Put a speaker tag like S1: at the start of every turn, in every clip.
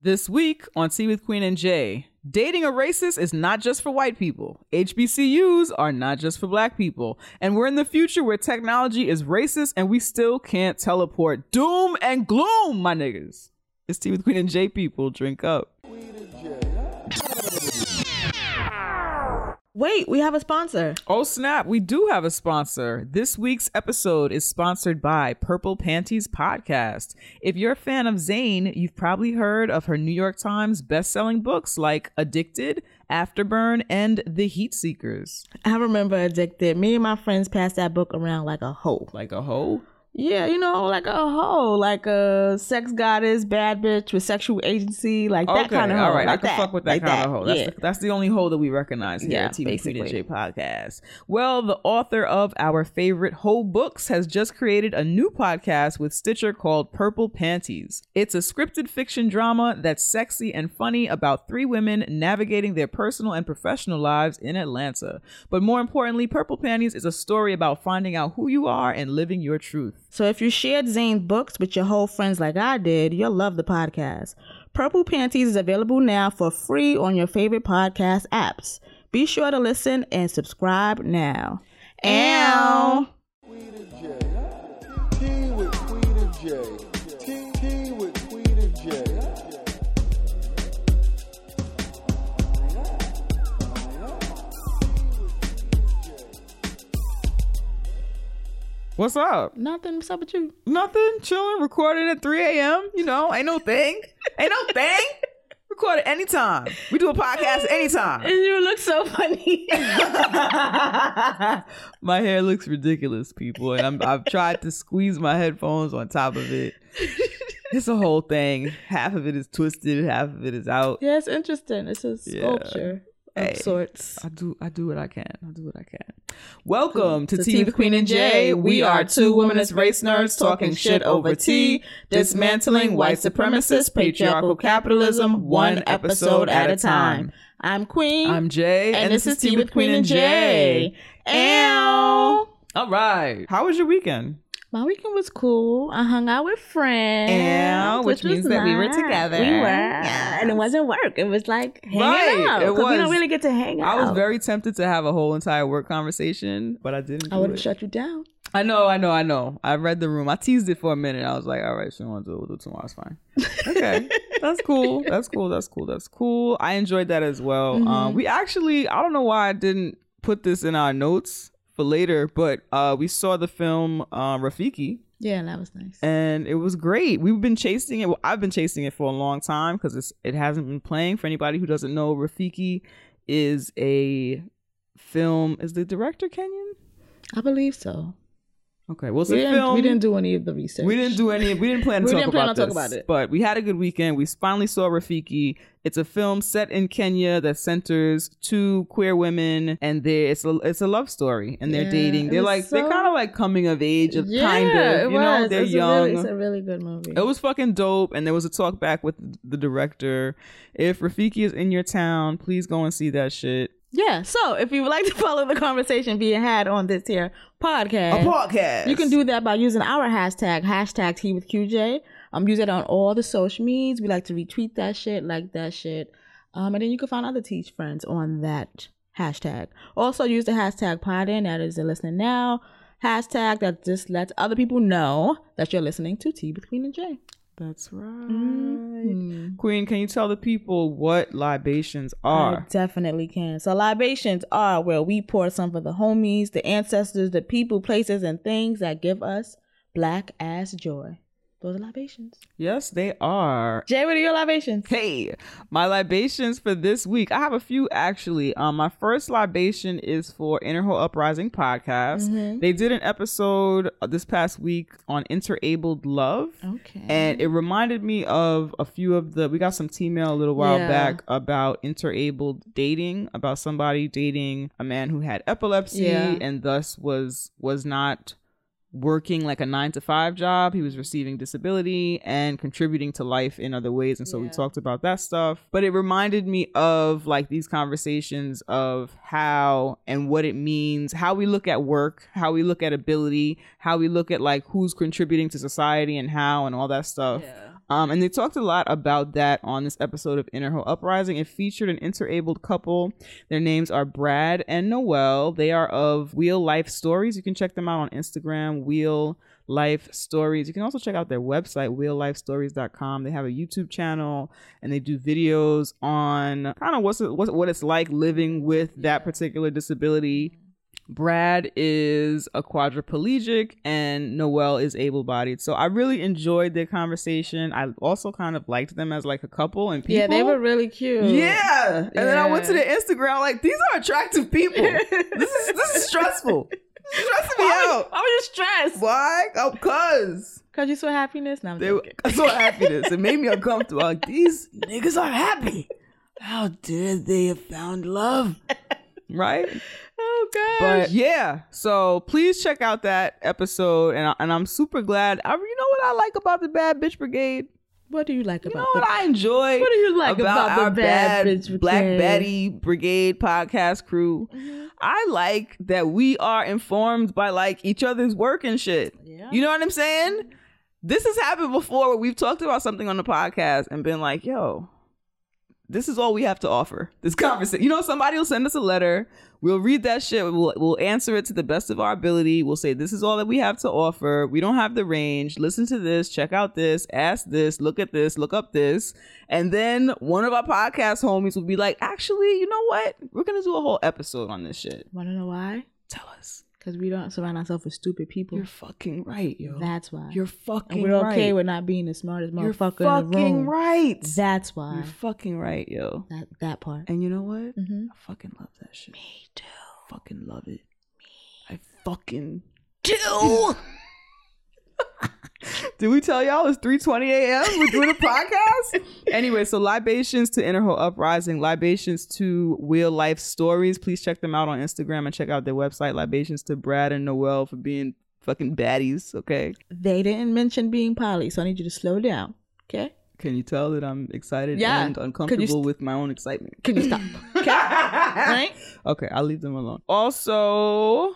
S1: This week on Tea with Queen and Jay, dating a racist is not just for white people. HBCUs are not just for black people. And we're in the future where technology is racist and we still can't teleport. Doom and gloom, my niggas. It's Tea with Queen and Jay people. Drink up.
S2: Wait, we have a sponsor.
S1: Oh snap, we do have a sponsor. This week's episode is sponsored by Purple Panties Podcast. If you're a fan of Zane, you've probably heard of her New York Times best-selling books like Addicted, Afterburn, and The Heat Seekers.
S2: I remember Addicted. Me and my friends passed that book around like a hoe.
S1: Like a hoe?
S2: Yeah, you know, like a hoe, like a sex goddess, bad bitch with sexual agency, like that
S1: okay,
S2: kind of hoe.
S1: all right.
S2: like
S1: I can
S2: that.
S1: fuck with that
S2: like
S1: kind
S2: that.
S1: of hoe. That's,
S2: yeah.
S1: the, that's the only hoe that we recognize here
S2: Yeah,
S1: at TV
S2: basically.
S1: J podcast. Well, the author of our favorite hoe books has just created a new podcast with Stitcher called Purple Panties. It's a scripted fiction drama that's sexy and funny about three women navigating their personal and professional lives in Atlanta. But more importantly, Purple Panties is a story about finding out who you are and living your truth.
S2: So if you shared Zane's books with your whole friends like I did, you'll love the podcast. Purple Panties is available now for free on your favorite podcast apps. Be sure to listen and subscribe now. Ow.
S3: Queen
S1: What's up?
S2: Nothing. What's up with you?
S1: Nothing. Chilling. Recording at 3 a.m. You know, ain't no thing. Ain't no thing. Record it anytime. We do a podcast anytime.
S2: You look so funny.
S1: my hair looks ridiculous, people, and I'm, I've tried to squeeze my headphones on top of it. It's a whole thing. Half of it is twisted, half of it is out.
S2: yeah, it's interesting. It's a sculpture
S1: Hey.
S2: of sorts.
S1: I do I do what I can. I do what I can. Welcome to
S2: To
S1: Tea with Queen and Jay. We are two womanist race nerds talking shit over tea, dismantling white supremacist patriarchal capitalism one episode at a time.
S2: I'm Queen.
S1: I'm Jay,
S2: and, this is Tea with Queen and Jay. Ow.
S1: All right. How was your weekend?
S2: My weekend was cool. I hung out with friends.
S1: Ow, which
S2: was
S1: means that we were together.
S2: We were.
S1: Yes.
S2: And it wasn't work. It was like hanging
S1: Right,
S2: out.
S1: it
S2: 'cause We don't really get to hang out.
S1: I was very tempted to have a whole entire work conversation, but I didn't.
S2: I would have shut you down.
S1: I know, I know, I know. I read the room. I teased it for a minute. I was like, all right, she don't to do it. We'll do it tomorrow. It's fine. Okay. That's cool. That's cool. That's cool. That's cool. I enjoyed that as well.
S2: Mm-hmm.
S1: Um, we actually, I don't know why I didn't put this in our notes for later, but uh, we saw the film uh, Rafiki
S2: Yeah, that was nice.
S1: and it was great. We've been chasing it. Well, I've been chasing it for a long time because it hasn't been playing. For anybody who doesn't know, Rafiki is a film. Is the director Kenyan?
S2: I believe so.
S1: Okay, well, it's
S2: We
S1: a
S2: didn't,
S1: film.
S2: we didn't do any of the research.
S1: We didn't do any. We didn't plan to
S2: We
S1: talk
S2: didn't plan
S1: about
S2: on
S1: this,
S2: about it.
S1: but we had a good weekend. We finally saw Rafiki. It's a film set in Kenya that centers two queer women, and they it's a it's a love story, and they're
S2: Yeah,
S1: dating. They're like they're kind of like coming of age, of
S2: Yeah,
S1: kind of. You know,
S2: was.
S1: they're
S2: it's A
S1: young.
S2: really, it's a really good movie.
S1: It was fucking dope, and there was a talk back with the director. If Rafiki is in your town, please go and see that shit.
S2: yeah. So if you would like to follow the conversation being had on this here podcast, A
S1: podcast.
S2: You can do that by using our hashtag, hashtag Tea with QJ. Um, use it on all the social medias. We like to retweet that shit, like that shit. Um, and then you can find other Teach friends on that hashtag. Also use the hashtag Podin, that is the listening now hashtag that just lets other people know that you're listening to Tea with Queen and Jay.
S1: That's right.
S2: Mm-hmm.
S1: Queen, can you tell the people what libations are?
S2: I definitely can. So libations are where we pour some for the homies, the ancestors, the people, places, and things that give us black ass joy. Those are libations.
S1: Yes, they are.
S2: Jay, what are your libations?
S1: Hey, my libations for this week. I have a few actually. Um, my first libation is for Inner Hoe Uprising podcast.
S2: Mm-hmm.
S1: They did an episode uh, this past week on interabled love.
S2: Okay.
S1: And it reminded me of a few of the. We got some T mail a little while
S2: Yeah.
S1: back about interabled dating, about somebody dating a man who had epilepsy
S2: Yeah.
S1: and thus was was not working like a nine to five job. He was receiving disability and contributing to life in other ways. And so we talked about that stuff. But it reminded me of like these conversations of how and what it means, how we look at work, how we look at ability, how we look at like who's contributing to society and how and all that stuff. Um, and they talked a lot about that on this episode of Inner Uprising. It featured an interabled couple. Their names are Brad and Noel. They are of Wheel Life Stories. You can check them out on Instagram, Wheel Life Stories. You can also check out their website, wheellifestories.com. They have a YouTube channel and they do videos on kind of what's what's, what it's like living with that particular disability. Brad is a quadriplegic and Noel is able bodied. So I really enjoyed their conversation. I also kind of liked them as like a couple and people.
S2: Yeah, they were really cute.
S1: Yeah. And then I went to the Instagram, like, these are attractive people. this is this is stressful. Stressing me out.
S2: Why were you stressed?
S1: Why? Oh, cause
S2: Cause you saw happiness. Now I'm
S1: they
S2: joking.
S1: I saw happiness. It made me uncomfortable. Like these niggas are happy. How dare they have found love? Right?
S2: Oh god.
S1: But yeah, so please check out that episode, and I, and I'm super glad. I, you know what I like about the Bad Bitch Brigade?
S2: what do you like about it?
S1: You know
S2: about
S1: what I enjoy?
S2: What do you like about the
S1: our
S2: Bad Bitch
S1: Black
S2: Brigade?
S1: Betty Brigade podcast crew?
S2: Mm-hmm.
S1: I like that we are informed by like each other's work and shit.
S2: Yeah.
S1: You know what I'm saying? This has happened before where we've talked about something on the podcast and been like, yo, this is all we have to offer. This conversation. You know, somebody will send us a letter. We'll read that shit. We'll, we'll answer it to the best of our ability. We'll say, this is all that we have to offer. We don't have the range. Listen to this. Check out this. Ask this. Look at this. Look up this. And then one of our podcast homies will be like, actually, you know what? We're going to do a whole episode on this shit.
S2: Wanna know why?
S1: Tell us.
S2: Because we don't surround ourselves with stupid people.
S1: You're fucking right, yo.
S2: That's why.
S1: You're fucking
S2: and we're okay with not being the smartest
S1: You're
S2: motherfucker in the
S1: fucking
S2: room.
S1: right.
S2: That's why.
S1: You're fucking right, yo.
S2: that that part.
S1: And you know what?
S2: hmm
S1: I fucking love that shit. Me too. Fucking love it. Me. I fucking do. Did we tell y'all it's 3:20 a.m. We're doing a podcast? anyway, so libations to Inner Hoe Uprising, libations to Wheel Life Stories. Please check them out on Instagram and check out their website. Libations to Brad and Noel for being fucking baddies. Okay.
S2: They didn't mention being poly, so I need you to slow down. Okay?
S1: Can you tell that I'm excited
S2: Yeah.
S1: and uncomfortable
S2: st-
S1: with my own excitement?
S2: Can you stop? Okay? right?
S1: Okay, I'll leave them alone. Also,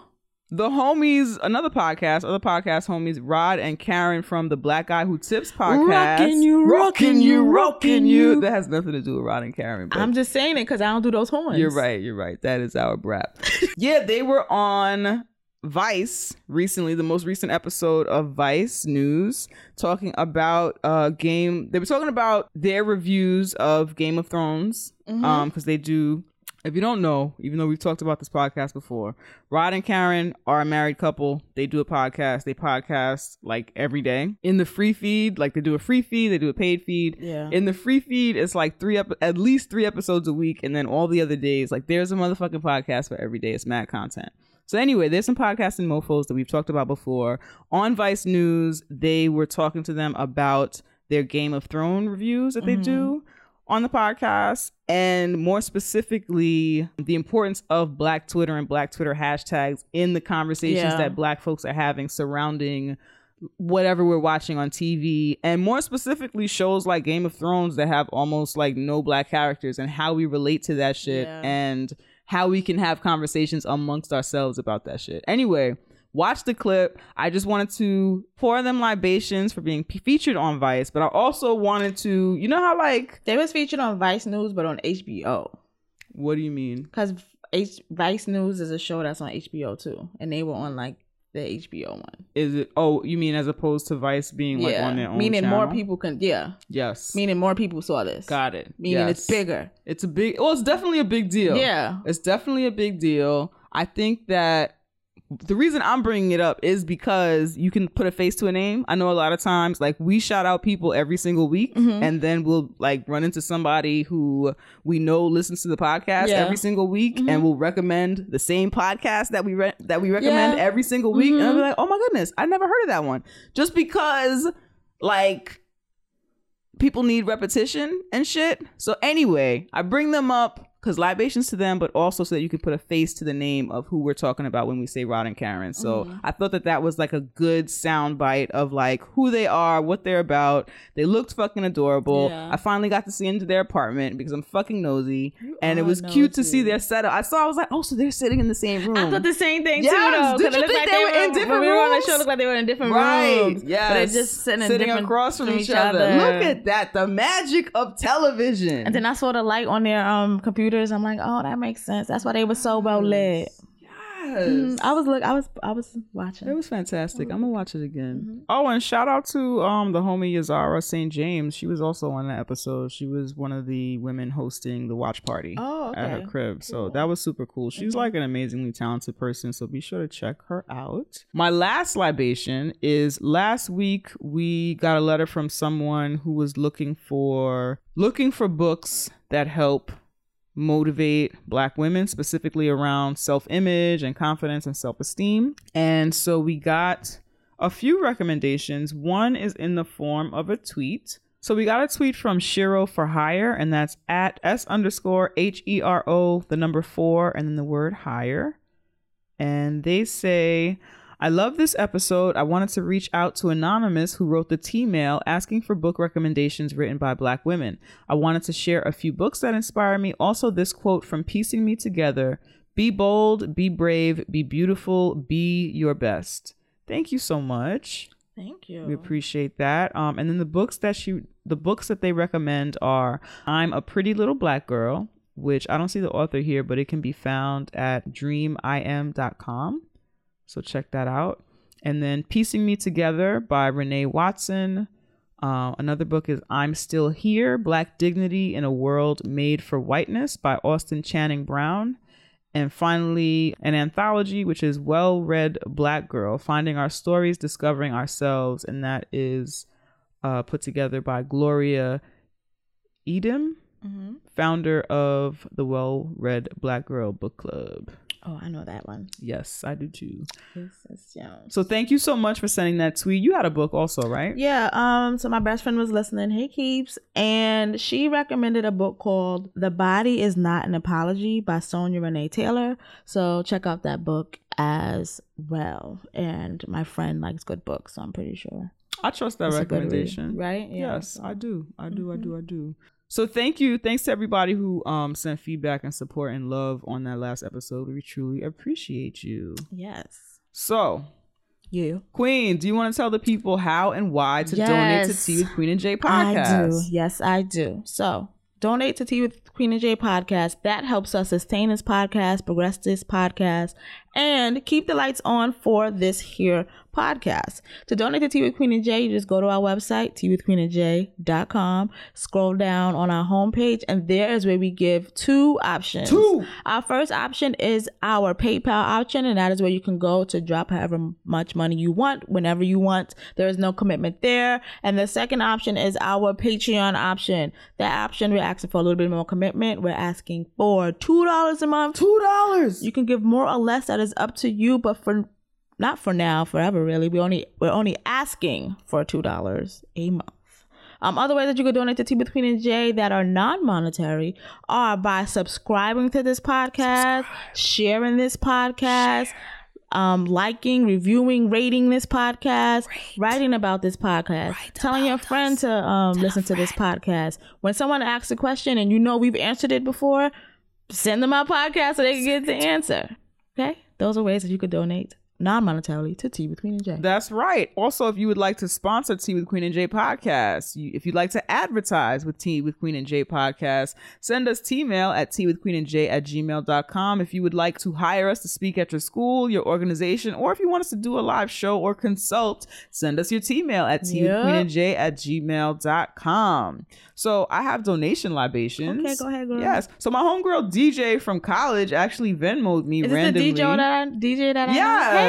S1: the homies, another podcast, other podcast homies, Rod and Karen from the Black Guy Who Tips podcast.
S2: Rockin' you, rockin' you, rockin' you.
S1: That has nothing to do with Rod and Karen. But
S2: I'm just saying it because I don't do those horns.
S1: you're right. You're right. That is our brap. yeah, they were on Vice recently, the most recent episode of Vice News, talking about uh game. They were talking about their reviews of Game of Thrones,
S2: Mm-hmm.
S1: um, because they do. If you don't know, even though we've talked about this podcast before, Rod and Karen are a married couple. They do a podcast. They podcast like every day in the free feed. Like they do a free feed, they do a paid feed.
S2: Yeah.
S1: In the free feed, it's like three ep- at least three episodes a week, and then all the other days, like there's a motherfucking podcast for every day. It's mad content. So anyway, there's some podcasting mofos that we've talked about before on Vice News. They were talking to them about their Game of Thrones reviews that they mm-hmm. do on the podcast, and more specifically, the importance of Black Twitter and Black Twitter hashtags in the conversations
S2: Yeah.
S1: that Black folks are having surrounding whatever we're watching on TV, and more specifically, shows like Game of Thrones that have almost like no black characters, and how we relate to that shit,
S2: Yeah.
S1: and how we can have conversations amongst ourselves about that shit. Anyway, watch the clip. I just wanted to pour them libations for being p- featured on Vice, but I also wanted to, you know how like,
S2: They was featured on Vice News, but on HBO.
S1: what do you mean?
S2: Because H- Vice News is a show that's on HBO too, and they were on like the HBO one.
S1: Is it? Oh, you mean as opposed to Vice being like on their own?
S2: meaning more people can. Yeah,
S1: Yes.
S2: meaning more people saw this.
S1: Got it.
S2: Meaning it's bigger.
S1: It's a big. Well, it's definitely a big deal.
S2: Yeah.
S1: It's definitely a big deal. I think that the reason I'm bringing it up is because you can put a face to a name. I know a lot of times, like we shout out people every single week,
S2: Mm-hmm.
S1: and then we'll like run into somebody who we know listens to the podcast
S2: Yeah. Mm-hmm.
S1: every single week, and we'll recommend the same podcast that we re- that we recommend
S2: Yeah.
S1: every single week, and I'll be
S2: Mhm.
S1: like, oh my goodness, I never heard of that one, just because like people need repetition and shit. So anyway, I bring them up because libations to them, but also so that you can put a face to the name of who we're talking about when we say Rod and Karen. So
S2: Mm-hmm.
S1: I thought that that was like a good sound bite of like who they are, what they're about. They looked fucking adorable.
S2: Yeah.
S1: I finally got to see into their apartment because I'm fucking nosy, and it was cute to see their setup. I saw, I was like, oh, so they're sitting in the same room.
S2: I thought the same thing
S1: Yes,
S2: too, though.
S1: did
S2: it
S1: you
S2: looked
S1: think they were in different
S2: when we were on the
S1: rooms?
S2: show, looked like they were in different
S1: Right.
S2: rooms.
S1: Yes.
S2: But they're just sitting, in different-
S1: across from each, other. Look at that. The magic of television.
S2: And then I saw the light on their um computers. I'm like, oh, that makes sense. That's why they were so well lit.
S1: yes.
S2: Mm, I was look. I was. I was watching.
S1: It was fantastic. I'm gonna watch it again.
S2: Mm-hmm.
S1: Oh, and shout out to um the homie Yazara St. James. She was also on that episode. She was one of the women hosting the watch party
S2: Oh,
S1: at her
S2: okay.
S1: crib. So that was super cool. She's like an amazingly talented person. So be sure to check her out. My last libation is last week we got a letter from someone who was looking for looking for books that help motivate black women specifically around self-image and confidence and self-esteem. And so we got a few recommendations. One is in the form of a tweet. So we got a tweet from shero for hire and that's at s underscore h-e-r-o the number four and then the word hire. And they say I love this episode. I wanted to reach out to Anonymous, who wrote the T mail asking for book recommendations written by Black women. I wanted to share a few books that inspire me. Also, this quote from Piecing Me Together Be bold, be brave, be beautiful, be your best. Thank you so much.
S2: Thank you.
S1: We appreciate that. Um, and then the books that she, the books that they recommend are "I'm a Pretty Little Black Girl," which I don't see the author here, but it can be found at dreamim.com. So check that out. And then "Piecing Me Together" by Renee Watson. Uh, another book is "I'm Still Here: Black Dignity in a World Made for Whiteness" by Austin Channing Brown. And finally, an anthology, which is Well Read Black Girl Finding Our Stories, Discovering Ourselves. And that is uh, put together by Gloria Edim,
S2: Mhm.
S1: founder of the Well Read Black Girl Book Club.
S2: Oh, I know that one.
S1: Yes, I do too.
S2: Yes, yes, Jones.
S1: So thank you so much for sending that tweet. You had a book also, right?
S2: Yeah, um, so my best friend was listening, hey Keeps, and she recommended a book called The Body is Not an Apology by Sonya Renee Taylor. So check out that book as well. And my friend likes good books, so I'm pretty sure.
S1: I trust that
S2: It's good read,
S1: recommendation.
S2: right? Yeah.
S1: Yes, I do. I do. I do. I do. So thank you. Thanks to everybody who um sent feedback and support and love on that last episode. We truly appreciate you.
S2: Yes.
S1: So,
S2: You.
S1: Queen, do you want to tell the people how and why to donate to Tea with Queen and
S2: Jay
S1: podcast?
S2: I do. Yes, I do. So donate to Tea with Queen and Jay podcast. That helps us sustain this podcast, progress this podcast, and keep the lights on for this here podcast. To donate to Tea with Queen and J, you just go to our website, teawithqueenandj.com, scroll down on our homepage, and there is where we give two options.
S1: Two.
S2: Our first option is our PayPal option, and that is where you can go to drop however much money you want, whenever you want. There is no commitment there. And the second option is our Patreon option. That option, we're asking for a little bit more commitment. We're asking for $2 a month.
S1: Two dollars.
S2: You can give more or less. That is up to you, but for not for now, forever really. We only we're only asking for two dollars a month. Um, other ways that you could donate to Tea Between and J that are non-monetary are by subscribing to this podcast, sharing this podcast, um, liking, reviewing, rating this podcast, writing about this podcast, telling your friend to um, listen to this podcast. When someone asks a question and you know we've answered it before, send them our podcast so they can get the answer. Okay, those are ways that you could donate non-monetarily to Tea with Queen and J.
S1: That's right. Also, if you would like to sponsor Tea with Queen and J podcast, you, if you'd like to advertise with Tea with Queen and J podcast, send us T-mail at tea with queen and J at gmail.com. If you would like to hire us to speak at your school, your organization, or if you want us to do a live show or consult, send us your T-mail at tea with queen and J at gmail.com. So I have donation libations.
S2: Okay, go ahead, girl.
S1: Yes. So my homegirl DJ from college actually Venmoed me
S2: Is
S1: randomly.
S2: the DJ that I, DJ that I know?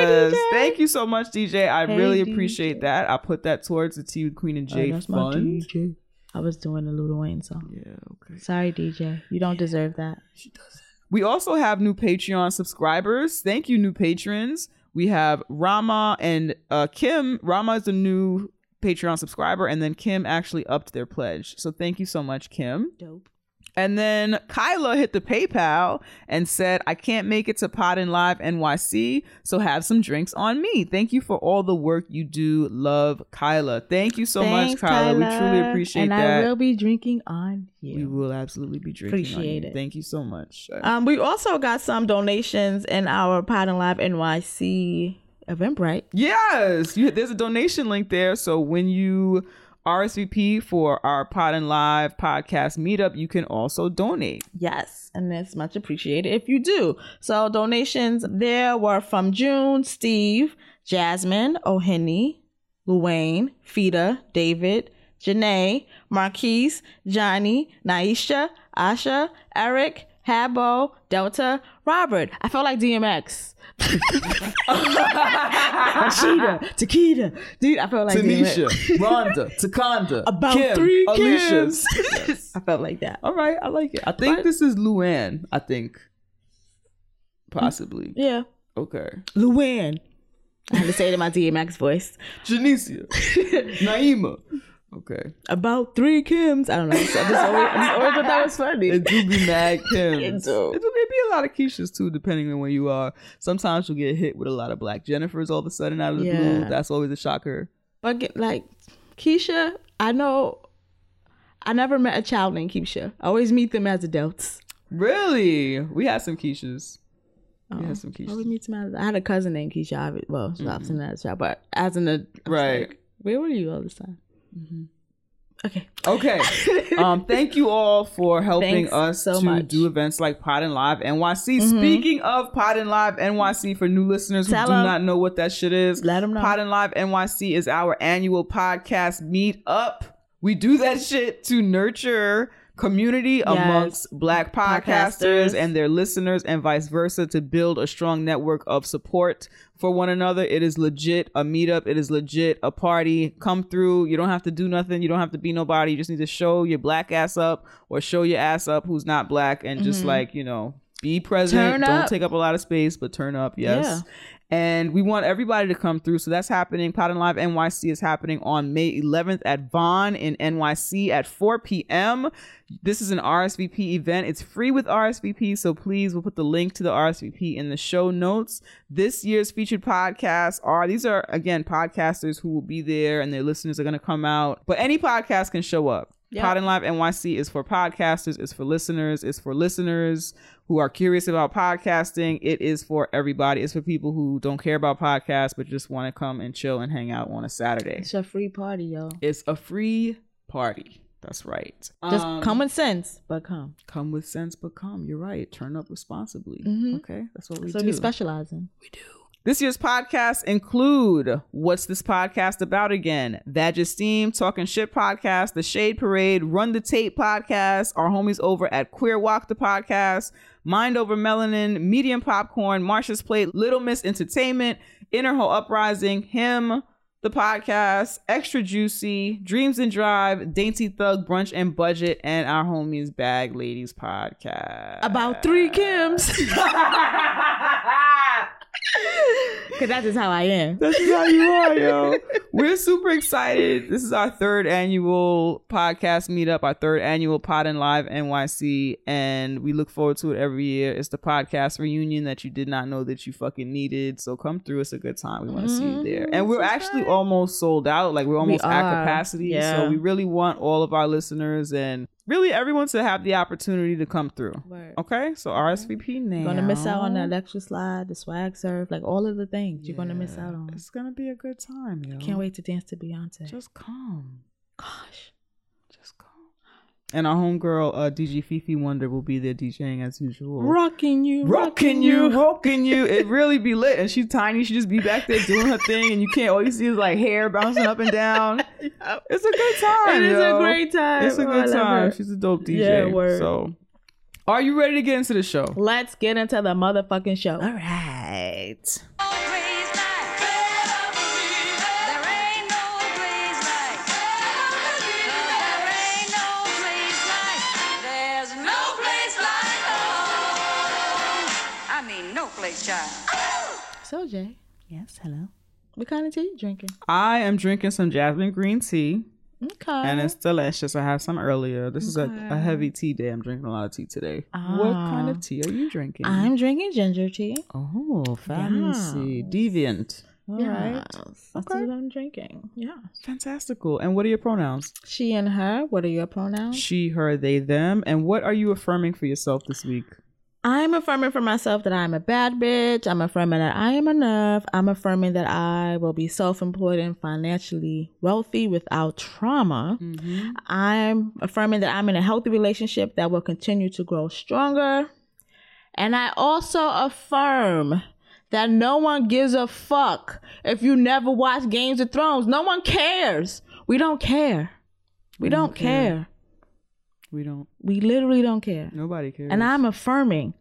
S1: Yes.
S2: Hey, DJ.
S1: Thank you so much, DJ. I
S2: Hey,
S1: really
S2: DJ.
S1: appreciate that. I put that towards the Tea with Queen and
S2: Oh,
S1: J
S2: that's my
S1: fund.
S2: DJ. I was doing the Lil Wayne song.
S1: Yeah, okay.
S2: Sorry, DJ. You don't deserve that. She doesn't.
S1: We also have new Patreon subscribers. Thank you, new patrons. We have Rama and uh, Kim. Rama is the new Patreon subscriber, and then Kim actually upped their pledge. So thank you so much, Kim.
S2: Dope.
S1: And then Kyla hit the PayPal and said, I can't make it to Pod and Live NYC, so have some drinks on me. Thank you for all the work you do. Love, Kyla. Thank you so
S2: Thanks,
S1: much, Kyla. We truly appreciate
S2: and
S1: that.
S2: And I will be drinking on you.
S1: we will absolutely be drinking. on
S2: Appreciate
S1: you.
S2: it.
S1: Thank you so much.
S2: Um, we also got some donations in our Pod and Live NYC Eventbrite.
S1: Yes, you, there's a donation link there. So when you RSVP for our Pod and Live podcast meetup, you can also donate.
S2: Yes, and it's much appreciated if you do. So donations there were from June, Steve, Jasmine, O'Henny, Luane, Fida, David, Janae, Marquise, Johnny, Naisha, Asha, Eric, Habo, Delta, Robert. I felt like DMX. Rashida, Takeda. Dude, I felt like
S1: Tanisha, Rhonda, Takanda,
S2: About
S1: Kim,
S2: three
S1: Alicia.
S2: Kims. I felt like that.
S1: All right, I like it. I think
S2: But-
S1: this is Luann. I think possibly.
S2: Yeah.
S1: Okay,
S2: Luann. I had to say it in my DMX voice.
S1: Janicia, Naima. Okay,
S2: About three Kims. I don't know. I just always, I always thought that was funny.
S1: it do be mad Kims.
S2: It do.
S1: It do it be a lot of Keishas too, depending on where you are. Sometimes you'll get hit with a lot of black Jennifers all of a sudden out of the blue. That's always a shocker.
S2: But get, like Keisha, I know. I never met a child named Keisha. I always meet them as adults.
S1: Really, we had some Keishas. We had oh, some
S2: I always
S1: Keishas.
S2: meet them as. I had a cousin named Keisha. obvi- Well, obviously not mm-hmm. a child, but as an ad- I
S1: Right.
S2: like, where were you all this time? Okay.
S1: Okay. um, thank you all for helping
S2: Thanks
S1: us
S2: so
S1: to
S2: much.
S1: do events like Pod and Live NYC. Speaking of Pod and Live NYC, for new listeners
S2: Tell
S1: who do
S2: 'em.
S1: not know what that shit is,
S2: Let 'em know.
S1: Pod and Live NYC is our annual podcast meet up. We do that shit to nurture community amongst black podcasters
S2: Podcasters.
S1: and their listeners and vice versa to build a strong network of support for one another. It is legit a meetup. It is legit a party. Come through. You don't have to do nothing. You don't have to be nobody. You just need to show your black ass up or show your ass up who's not black and just like, you know, be present.
S2: Mm-hmm. Turn
S1: don't
S2: up.
S1: take up a lot of space, but turn up. Yes.
S2: Yeah.
S1: And we want everybody to come through. So that's happening. Pod and Live NYC is happening on May 11th at Vaughn in NYC at 4 p.m. This is an RSVP event. It's free with RSVP. So please, we'll put the link to the RSVP in the show notes. This year's featured podcasts are these are, again, podcasters who will be there and their listeners are going to come out. But any podcast can show up.
S2: Yep.
S1: Pod and Live NYC is for podcasters, it's for listeners, it's for listeners who are curious about podcasting. It is for everybody. It's for people who don't care about podcasts but just want to come and chill and hang out on a Saturday.
S2: It's a free party, y'all.
S1: It's a free party. That's right.
S2: Just
S1: Um,
S2: common sense, but come.
S1: come with sense, but come. You're right. Turn up responsibly.
S2: Mhm.
S1: Okay, that's what we do.
S2: So
S1: we specialize in.
S2: we specializing.
S1: This year's podcasts include What's This Podcast About Again? That Just Steam, Talking Shit Podcast, The Shade Parade, Run the Tape Podcast, our homies over at Queer Walk the Podcast, Mind Over Melanin, Medium Popcorn, Marsha's Plate, Little Miss Entertainment, Inner Hoe Uprising, Him, the podcast, Extra Juicy, Dreams and Drive, Dainty Thug, Brunch and Budget, and our homies Bag Ladies Podcast.
S2: About three Kims. Cause that's just how I am.
S1: That's just how you are, yo. We're super excited. This is our third annual podcast meetup, our third annual Pod and Live NYC, and we look forward to it every year. It's the podcast reunion that you did not know that you fucking needed. So come through. It's a good time. We want to see you mm-hmm. there. And we're actually almost sold out. Like we're almost at capacity.
S2: Yeah.
S1: So we really want all of our listeners and really everyone to have the opportunity to come through.
S2: Word.
S1: Okay, so RSVP now.
S2: You're gonna miss out on that Electric Slide, the swag surf, like all of the things you're gonna miss out on.
S1: It's gonna be a good time, yo.
S2: Can't wait to dance to Beyonce.
S1: Just come.
S2: Gosh.
S1: And our homegirl, uh, DJ Fifi Wonder, will be there DJing as usual.
S2: Rocking you,
S1: Rocking you, rocking you. It really be lit. And she's tiny. She just be back there doing her thing. And you can't, all you see is like hair bouncing up and down. It's a good time.
S2: It is
S1: yo.
S2: a great time.
S1: It's a
S2: Oh,
S1: good time. She's a dope DJ.
S2: Yeah, word.
S1: So, are you ready to get into the show?
S2: Let's get into the motherfucking show.
S1: All right.
S4: Child.
S2: So Jay. Yes, hello. What kind of tea you drinking?
S1: I am drinking some jasmine green tea.
S2: Okay.
S1: and it's delicious. I had some earlier. This is a, a heavy tea day. I'm drinking a lot of tea today. What kind
S2: Ah.
S1: of tea are you drinking?
S2: I'm drinking ginger tea.
S1: oh, fancy,
S2: Yes.
S1: deviant. All
S2: Yes,
S1: right,
S2: That's
S1: Okay.
S2: what I'm drinking. Yeah.
S1: fantastical. And what are your pronouns?
S2: She and her. What are your pronouns?
S1: She, her, they, them. And what are you affirming for yourself this week?
S2: I'm affirming for myself that I'm a bad bitch. I'm affirming that I am enough. I'm affirming that I will be self employed and financially wealthy without trauma. Mm-hmm. I'm affirming that I'm in a healthy relationship that will continue to grow stronger. And I also affirm that no one gives a fuck if you never watch Games of Thrones. No one cares. We don't care. We don't
S1: care.
S2: care.
S1: We don't.
S2: We literally don't care.
S1: Nobody cares.
S2: And I'm affirming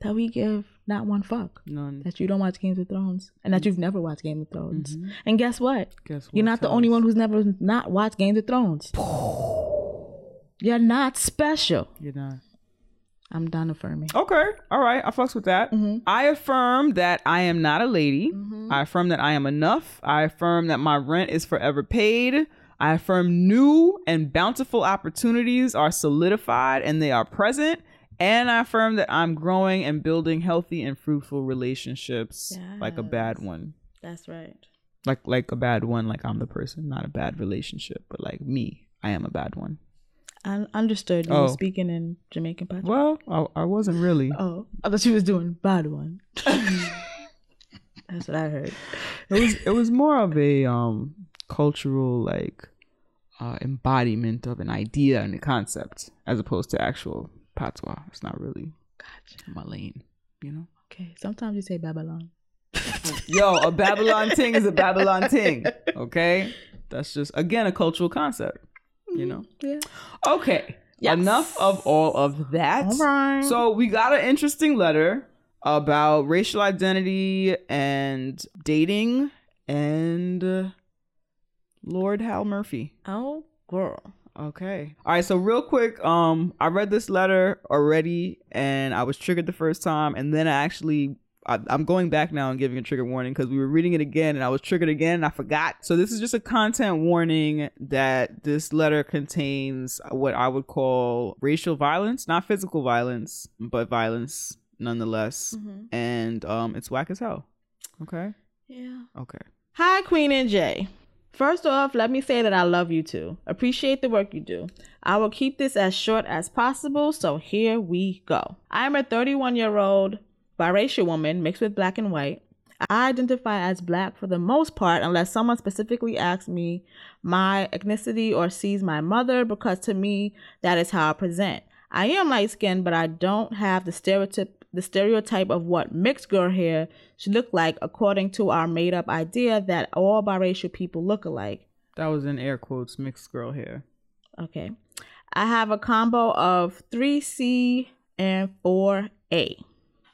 S2: that we give not one fuck.
S1: none.
S2: That you don't watch Games of Thrones and that you've never watched Game of Thrones.
S1: Mm-hmm.
S2: And guess what?
S1: Guess what?
S2: You're not the only one who's never not watched Games of Thrones. You're not special.
S1: You're not.
S2: I'm done affirming.
S1: Okay. All right. I fucks with that.
S2: Mm-hmm.
S1: I affirm that I am not a lady. I affirm that I am enough. I affirm that my rent is forever paid. I affirm new and bountiful opportunities are solidified and they are present. And I affirm that I'm growing and building healthy and fruitful relationships like a bad one.
S2: That's right.
S1: Like like a bad one, like I'm the person, not a bad relationship, but like me, I am a bad one.
S2: I understood you
S1: Oh.
S2: were speaking in Jamaican patois.
S1: Well, I, I wasn't really.
S2: Oh, I thought she was doing bad one. That's what I heard.
S1: it was it was more of a um cultural like uh embodiment of an idea and a concept as opposed to actual patois. It's not really
S2: Gotcha.
S1: my lane, you know.
S2: Okay. Sometimes you say Babylon.
S1: Yo, a Babylon ting is a Babylon ting. Okay? That's just again a cultural concept. You know?
S2: Yeah.
S1: Okay.
S2: Yes.
S1: Enough of all of that.
S2: All right.
S1: So we got an interesting letter about racial identity and dating and uh, Lord Hal Murphy.
S2: Oh, girl.
S1: Okay. All right. So real quick, um, I read this letter already, and I was triggered the first time, and then I actually. I, I'm going back now and giving a trigger warning because we were reading it again and I was triggered again and I forgot. So this is just a content warning that this letter contains what I would call racial violence, not physical violence, but violence nonetheless. And um, it's whack as hell. Okay.
S2: Yeah.
S1: Okay.
S2: Hi, Queen and Jay. First off, let me say that I love you too. Appreciate the work you do. I will keep this as short as possible, so here we go. I am a 31 year old biracial woman mixed with black and white. I identify as black for the most part, unless someone specifically asks me my ethnicity or sees my mother, because to me, that is how I present. I am light skinned, but I don't have the stereotype the stereotype of what mixed girl hair should look like according to our made up idea that all biracial people look alike.
S1: That was in air quotes mixed girl hair.
S2: Okay. I have a combo of 3C and 4A.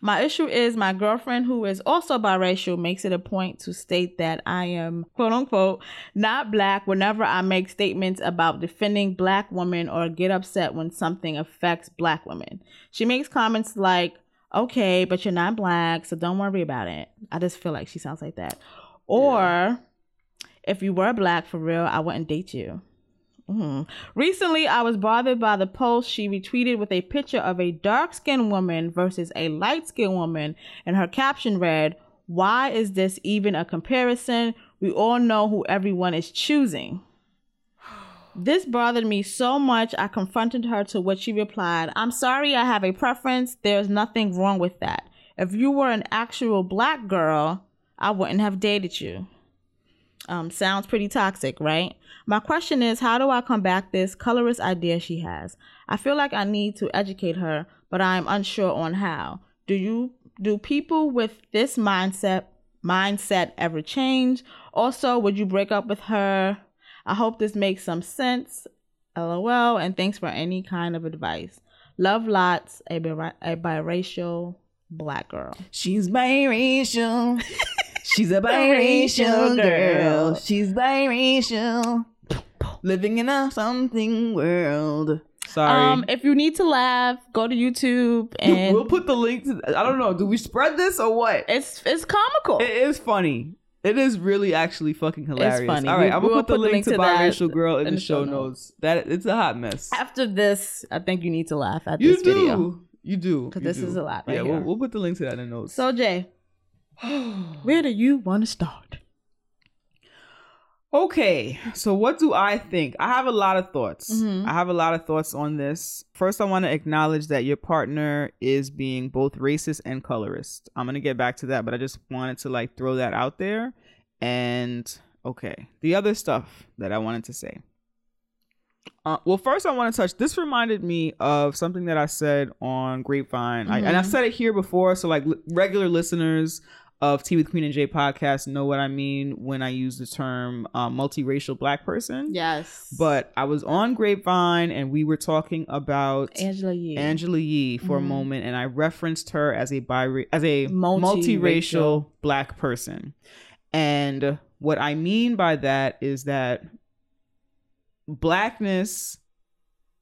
S2: My issue is my girlfriend, who is also biracial, makes it a point to state that I am, quote unquote, not black whenever I make statements about defending black women or get upset when something affects black women. She makes comments like, okay, but you're not black, so don't worry about it. I just feel like she sounds like that. Or, if you were black for real, I wouldn't date you. Mhm. Recently, I was bothered by the post she retweeted with a picture of a dark skinned woman versus a light skinned woman, and her caption read, Why is this even a comparison? We all know who everyone is choosing. This bothered me so much, I confronted her to which she replied, I'm sorry I have a preference. There's nothing wrong with that. If you were an actual black girl, I wouldn't have dated you. Um, sounds pretty toxic, right? My question is, how do I combat this colorist idea she has? I feel like I need to educate her, but I am unsure on how. Do you do people with this mindset mindset ever change? Also, would you break up with her? I hope this makes some sense. LOL, and thanks for any kind of advice. Love lots, a, bi- a biracial black girl.
S1: She's biracial. She's a biracial girl. She's biracial. Living in a something world. Sorry.
S2: Um, if you need to laugh, go to YouTube and
S1: we'll put the link to I don't know. Do we spread this or what?
S2: it's it's comical.
S1: It is funny. It is really actually fucking hilarious.
S2: funny.
S1: All right,
S2: We-
S1: I'm gonna put the link to
S2: that
S1: biracial girl in,
S2: in
S1: the show notes. That it's a hot mess.
S2: After this, I think you need to laugh at
S1: You
S2: this
S1: do.
S2: video.
S1: You do.
S2: 'Cause
S1: You do.
S2: Cuz this
S1: do.
S2: is a lot right
S1: yeah, we'll, we'll put the link to that in the notes.
S2: So Jay, where do you want to start?
S1: Okay, so what do I think? I have a lot of thoughts.
S2: Mhm.
S1: I have a lot of thoughts on this. First, I want to acknowledge that your partner is being both racist and colorist. I'm going to get back to that, but I just wanted to like throw that out there. And okay, the other stuff that I wanted to say. Uh, well, first, I want to touch. This reminded me of something that I said on Grapevine, I, and I
S2: Mhm.
S1: said it here before. So, like, li- regular listeners of Tea with Queen and J podcast know what I mean when I use the term uh, multiracial black person.
S2: Yes,
S1: But I was on Grapevine and we were talking about
S2: Angela Yee.
S1: Angela Yee for a
S2: Mhm.
S1: moment, and I referenced her as a bira- as a
S2: Multiracial.
S1: multiracial black person. And what I mean by that is that blackness,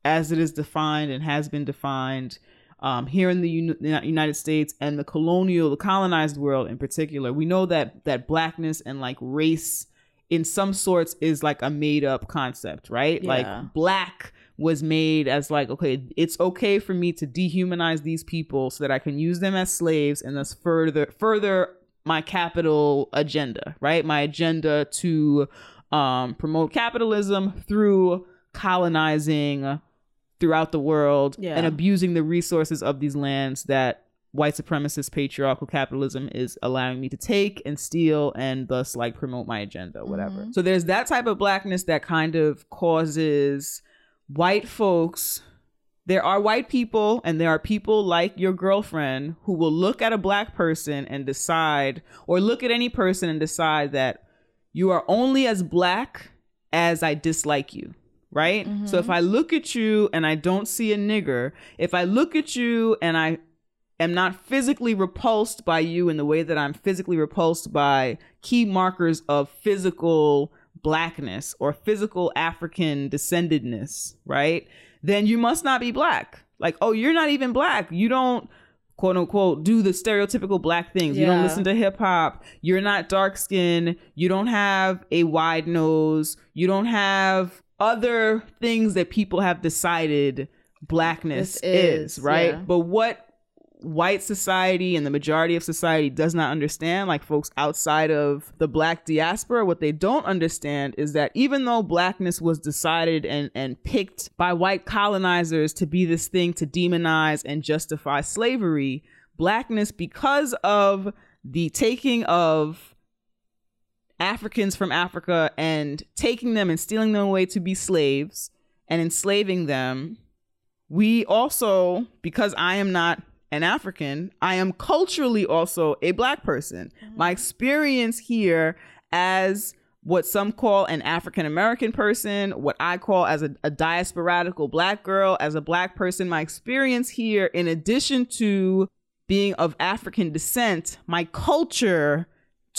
S1: as it is defined and has been defined um, here in the United States and the colonial, the colonized world in particular, we know that that blackness and like race in some sorts is like a made up concept, right?
S2: Yeah.
S1: Like black was made as like okay it's okay for me to dehumanize these people so that i can use them as slaves and thus further further my capital agenda right my agenda to um, promote capitalism through colonizing throughout the world
S2: Yeah.
S1: and abusing the resources of these lands that white supremacist patriarchal capitalism is allowing me to take and steal and thus like promote my agenda whatever
S2: Mhm.
S1: so there's that type of blackness that kind of causes white folks there are white people and there are people like your girlfriend who will look at a black person and decide or look at any person and decide that you are only as black as I dislike you, right? So if mm-hmm. I look at you and I don't see a nigger, if I look at you and I am not physically repulsed by you in the way that I'm physically repulsed by key markers of physical blackness or physical African descendedness, right? Then you must not be black. Like, oh, you're not even black. You don't quote unquote do the stereotypical black things. You don't listen to hip hop. You're not dark skinned. You don't have a wide nose. You don't have other things that people have decided blackness is,
S2: is,
S1: right?
S2: yeah.
S1: But what white society and the majority of society does not understand, like folks outside of the black diaspora, what they don't understand is that even though blackness was decided and, and picked by white colonizers to be this thing to demonize and justify slavery, blackness, because of the taking of Africans from Africa and taking them and stealing them away to be slaves and enslaving them, we also, because I am not an African, I am culturally also a black person. My mm-hmm. experience here as what some call an African American person, what I call as a, a diasporadical black girl, as a black person, my experience here, in addition to being of African descent, my culture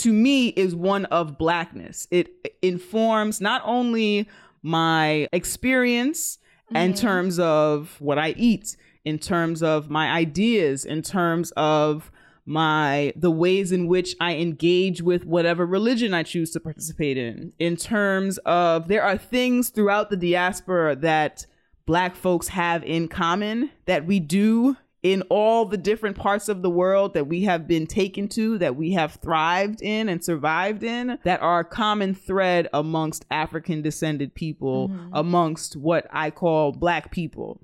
S1: to me is one of blackness. It informs not only my experience in mm-hmm. terms of what I eat, in terms of my ideas, in terms of my the ways in which I engage with whatever religion I choose to participate in, in terms of there are things throughout the diaspora that black folks have in common that we do in all the different parts of the world that we have been taken to, that we have thrived in and survived in, that are a common thread amongst African descended people, amongst what I call black people.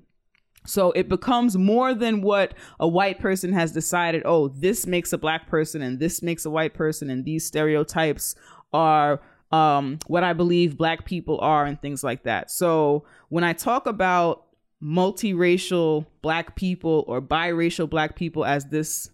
S1: So it becomes more than what a white person has decided, oh, this makes a black person and this makes a white person, and these stereotypes are um, what I believe black people are, and things like that. So when I talk about multiracial black people or biracial black people, as this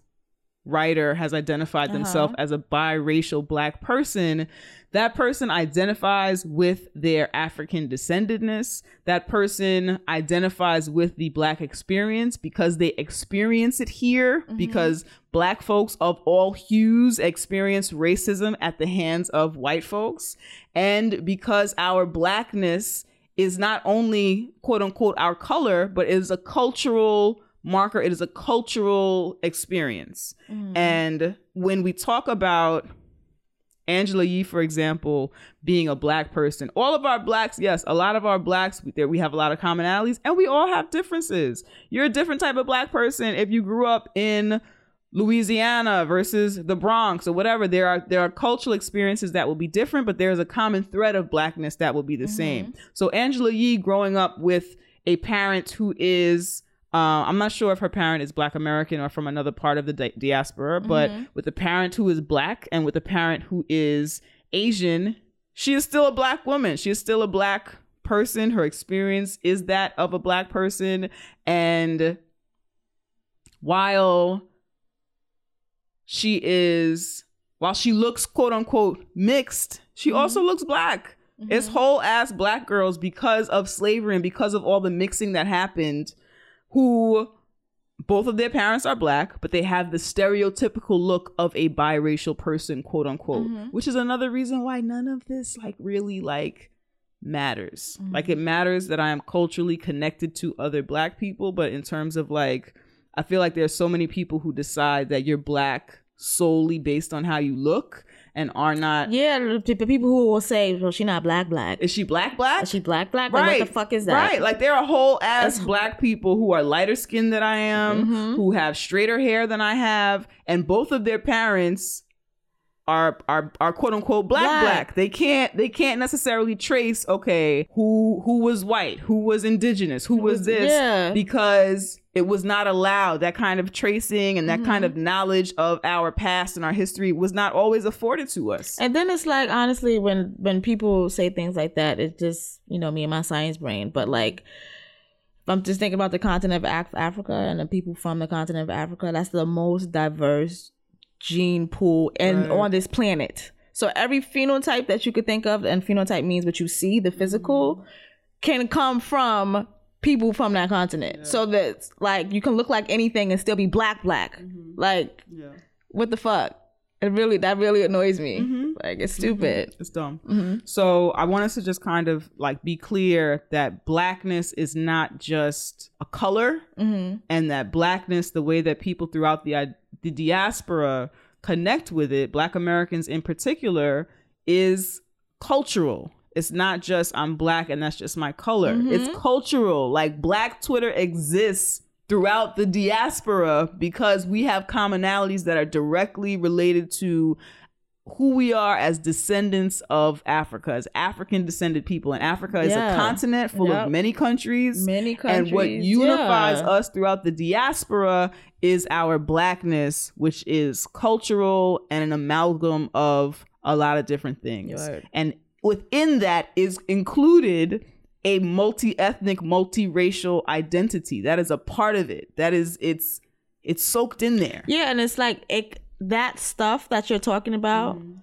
S1: writer has identified uh-huh. themselves as a biracial black person, that person identifies with their African descendedness. That person identifies with the black experience because they experience it here, mm-hmm. because black folks of all hues experience racism at the hands of white folks. And because our blackness is not only quote unquote our color, but is a cultural marker. It is a cultural experience. Mm-hmm. And when we talk about Angela Yee, for example, being a black person. All of our blacks, yes, a lot of our blacks, there we have a lot of commonalities, and we all have differences. You're a different type of black person if you grew up in Louisiana versus the Bronx or whatever. There are there are cultural experiences that will be different, but there's a common thread of blackness that will be the same. So Angela Yee growing up with a parent who is uh, I'm not sure if her parent is Black American or from another part of the di- diaspora, but with a parent who is Black and with a parent who is Asian, she is still a Black woman. She is still a Black person. Her experience is that of a Black person. And while she is, while she looks quote unquote mixed, she mm-hmm. also looks Black. Mm-hmm. It's whole ass Black girls because of slavery and because of all the mixing that happened who both of their parents are black, but they have the stereotypical look of a biracial person, quote unquote, mm-hmm. which is another reason why none of this like really like matters. Like it matters that I am culturally connected to other black people, but in terms of like I feel like there's so many people who decide that you're black solely based on how you look and are not
S2: Yeah, the people who will say, "Well, she not black, black.
S1: is she black black?
S2: Is she black, black? Like,
S1: Right.
S2: what the fuck is that?"
S1: Right. Like there are whole ass black people who are lighter skinned than I am,
S2: Mm-hmm.
S1: who have straighter hair than I have, and both of their parents are are are quote unquote black,
S2: Black.
S1: black They can't they can't necessarily trace okay who who was white, who was indigenous, who was this
S2: yeah.
S1: because it was not allowed. That kind of tracing and that
S2: Mm-hmm.
S1: kind of knowledge of our past and our history was not always afforded to us.
S2: And then it's like honestly, when when people say things like that, it's just you know me and my science brain. But like, if I'm just thinking about the continent of Africa and the people from the continent of Africa. That's the most diverse gene pool and on this planet. So every phenotype that you could think of, and phenotype means what you see, the physical, mm-hmm. can come from people from that continent. So that like you can look like anything and still be black, black. Mm-hmm. Like what the fuck? It really that really annoys me. Mm-hmm. Like it's stupid.
S1: It's dumb. So I want us to just kind of like be clear that blackness is not just a color, and that blackness, the way that people throughout the the diaspora connect with it, Black Americans in particular, is cultural. It's not just I'm black and that's just my color. Mm-hmm. It's cultural. Like Black Twitter exists throughout the diaspora because we have commonalities that are directly related to who we are as descendants of Africa, as African descended people. And Africa is
S2: Yeah.
S1: a continent full
S2: Yep.
S1: of many countries.
S2: Many countries.
S1: And what unifies
S2: yeah.
S1: us throughout the diaspora is our blackness, which is cultural and an amalgam of a lot of different things.
S2: Right.
S1: And within that is included a multi-ethnic, multiracial identity. That is a part of it. That is it's it's soaked in there.
S2: Yeah, and it's like it, that stuff that you're talking about. Mm-hmm.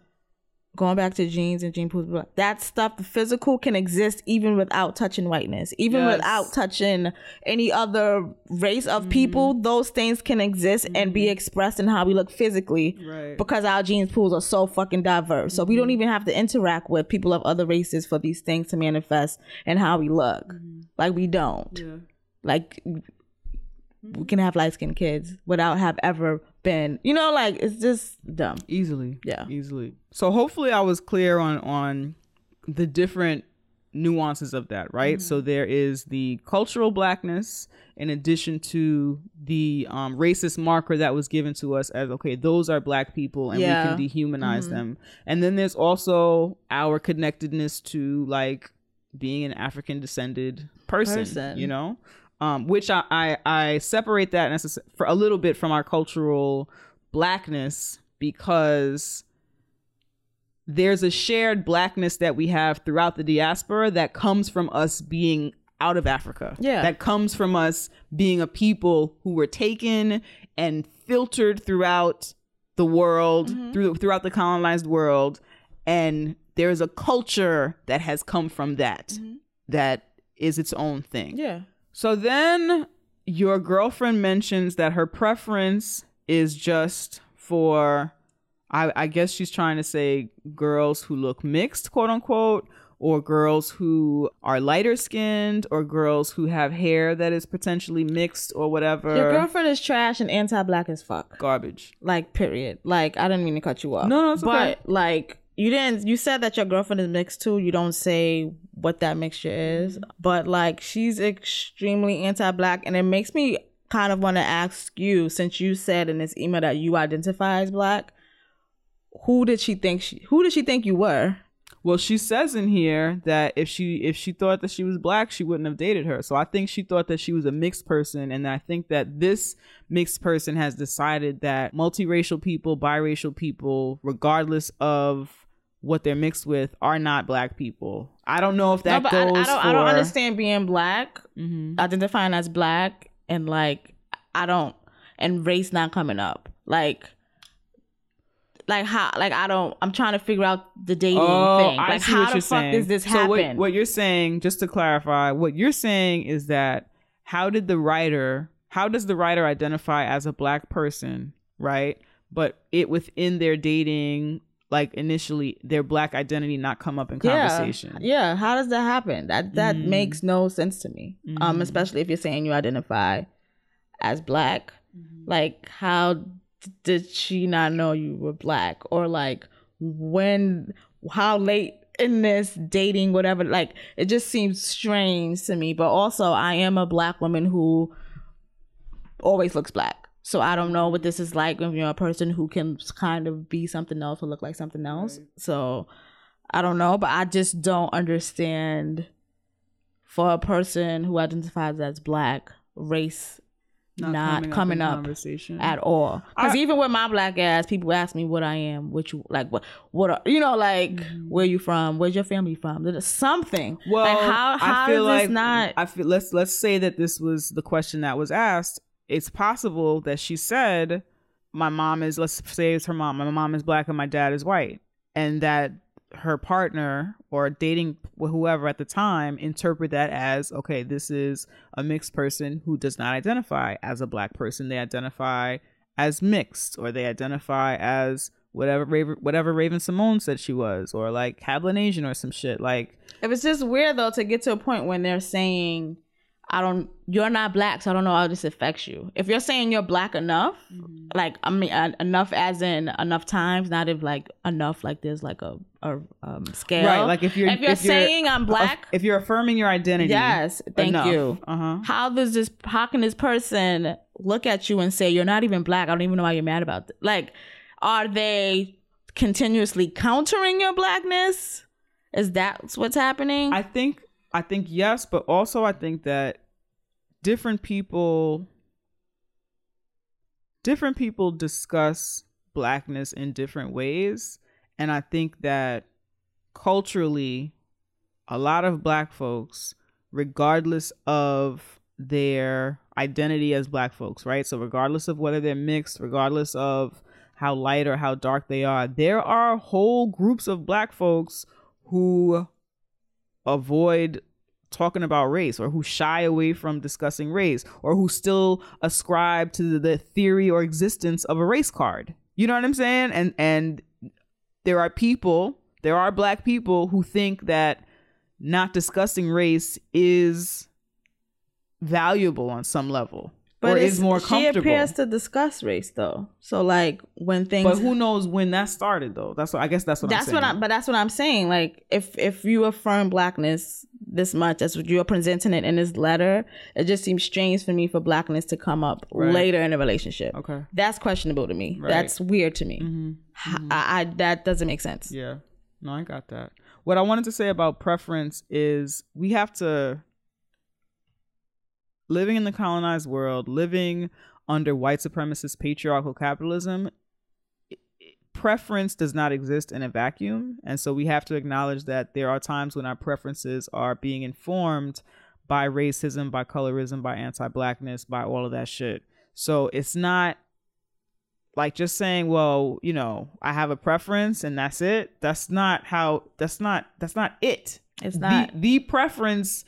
S2: Going back to genes and gene pools, that stuff, the physical can exist even without touching whiteness, even
S1: Yes.
S2: without touching any other race of mm-hmm. people. Those things can exist and be mm-hmm. expressed in how we look physically,
S1: Right.
S2: because our genes pools are so fucking diverse. So we don't even have to interact with people of other races for these things to manifest and how we look. Like we don't. Like we can have light skinned kids without have ever been, you know, like it's just dumb.
S1: easily
S2: Yeah.
S1: easily so hopefully i was clear on on the different nuances of that right
S2: Mm-hmm.
S1: so there is the cultural blackness in addition to the um, racist marker that was given to us as okay those are black people and
S2: Yeah. Mm-hmm.
S1: we can dehumanize them and then there's also our connectedness to like being an african descended person,
S2: Person.
S1: you know um, which I, I I separate that necess- for a little bit from our cultural blackness because there's a shared blackness that we have throughout the diaspora that comes from us being out of Africa.
S2: Yeah.
S1: That comes from us being a people who were taken and filtered throughout the world, through throughout the colonized world. And there's a culture that has come from that that is its own thing.
S2: Yeah.
S1: So then your girlfriend mentions that her preference is just for, I, I guess she's trying to say girls who look mixed, quote unquote, or girls who are lighter skinned, or girls who have hair that is potentially mixed or whatever.
S2: Your girlfriend is trash and anti black as fuck.
S1: Garbage.
S2: Like, period. Like, I didn't mean to cut you off.
S1: No, no, it's
S2: But,
S1: okay.
S2: like, you didn't you said that your girlfriend is mixed too. You don't say what that mixture is, mm-hmm. but like she's extremely anti-black and it makes me kind of want to ask you since you said in this email that you identify as black, who did she think she who did she think you were?
S1: Well, she says in here that if she if she thought that she was black, she wouldn't have dated her. So I think she thought that she was a mixed person, and I think that this mixed person has decided that multiracial people, biracial people, regardless of what they're mixed with, are not black people. I don't know if that
S2: no, but I,
S1: goes
S2: I don't
S1: for.
S2: I don't understand being black,
S1: Mhm.
S2: identifying as black and like I don't and race not coming up. Like like how like I don't I'm trying to figure out the dating
S1: Oh,
S2: thing.
S1: I see
S2: how
S1: what
S2: the
S1: you're
S2: fuck
S1: saying.
S2: does this
S1: so
S2: happen?
S1: what, what you're saying, just to clarify, what you're saying is that how did the writer, how does the writer identify as a black person, right? But it within their dating, like initially, their black identity not come up in conversation.
S2: Yeah, yeah. How does that happen? That that
S1: Mhm.
S2: makes no sense to me. Um,
S1: Mhm.
S2: especially if you're saying you identify as black.
S1: Mm-hmm.
S2: Like, how d- did she not know you were black? Or like, when? How late in this dating? Whatever. Like, it just seems strange to me. But also, I am a black woman who always looks black. So I don't know what this is like when you're a person who can kind of be something else or look like something else. So I don't know, but I just don't understand for a person who identifies as black, race not, coming,
S1: in
S2: up,
S1: conversation
S2: at all. Because even with my black ass, people ask me what I am, which like what what are, you know, like
S1: Mm-hmm.
S2: where you from, where's your family from, There's something.
S1: Well,
S2: like how how
S1: I feel
S2: does
S1: like
S2: this not?
S1: I feel let's let's say that this was the question that was asked. It's possible that she said, "My mom is let's say it's her mom. My mom is black and my dad is white," and that her partner or dating whoever at the time interpret that as okay this is a mixed person who does not identify as a black person they identify as mixed or they identify as whatever Raven, whatever Raven-Symoné said she was or like Cablinasian or some shit like
S2: If it's just weird though to get to a point when they're saying, "I don't, you're not black, so I don't know how this affects you." If you're saying you're black enough, like I mean uh, enough as in enough times, not if like enough like there's like a a um, scale.
S1: Right, like if you're-
S2: if you're
S1: if you're-
S2: saying I'm black,
S1: if you're affirming your identity
S2: yes, thank
S1: enough,
S2: you.
S1: uh-huh
S2: How does this? How can this person look at you and say you're not even black? I don't even know why you're mad about this. Like, are they continuously countering your blackness? Is that what's happening?
S1: I think I think yes, but also I think that different people different people discuss blackness in different ways and I think that culturally a lot of black folks regardless of their identity as black folks, right? So regardless of whether they're mixed, regardless of how light or how dark they are, there are whole groups of black folks who avoid talking about race or who shy away from discussing race or who still ascribe to the theory or existence of a race card. You know what I'm saying? And and there are people, there are black people who think that not discussing race is valuable on some level or
S2: it's-
S1: is more
S2: She
S1: comfortable.
S2: appears to discuss race though. So like when things
S1: but who knows when that started though? That's what I guess that's what
S2: that's
S1: I'm
S2: what
S1: saying.
S2: I but that's what I'm saying. Like if if you affirm blackness this much as you're presenting it in this letter, it just seems strange for me for blackness to come up
S1: Right.
S2: later in a relationship.
S1: Okay.
S2: That's questionable to me.
S1: Right.
S2: That's weird to me.
S1: Mhm.
S2: H- I, I that doesn't make sense.
S1: Yeah. No, I got that. What I wanted to say about preference is we have to living in the colonized world, living under white supremacist patriarchal capitalism, preference does not exist in a vacuum. And so we have to acknowledge that there are times when our preferences are being informed by racism, by colorism, by anti blackness, by all of that shit. So it's not like just saying well you know i have a preference and that's it that's not how that's not that's not it
S2: It's not.
S1: the, the preference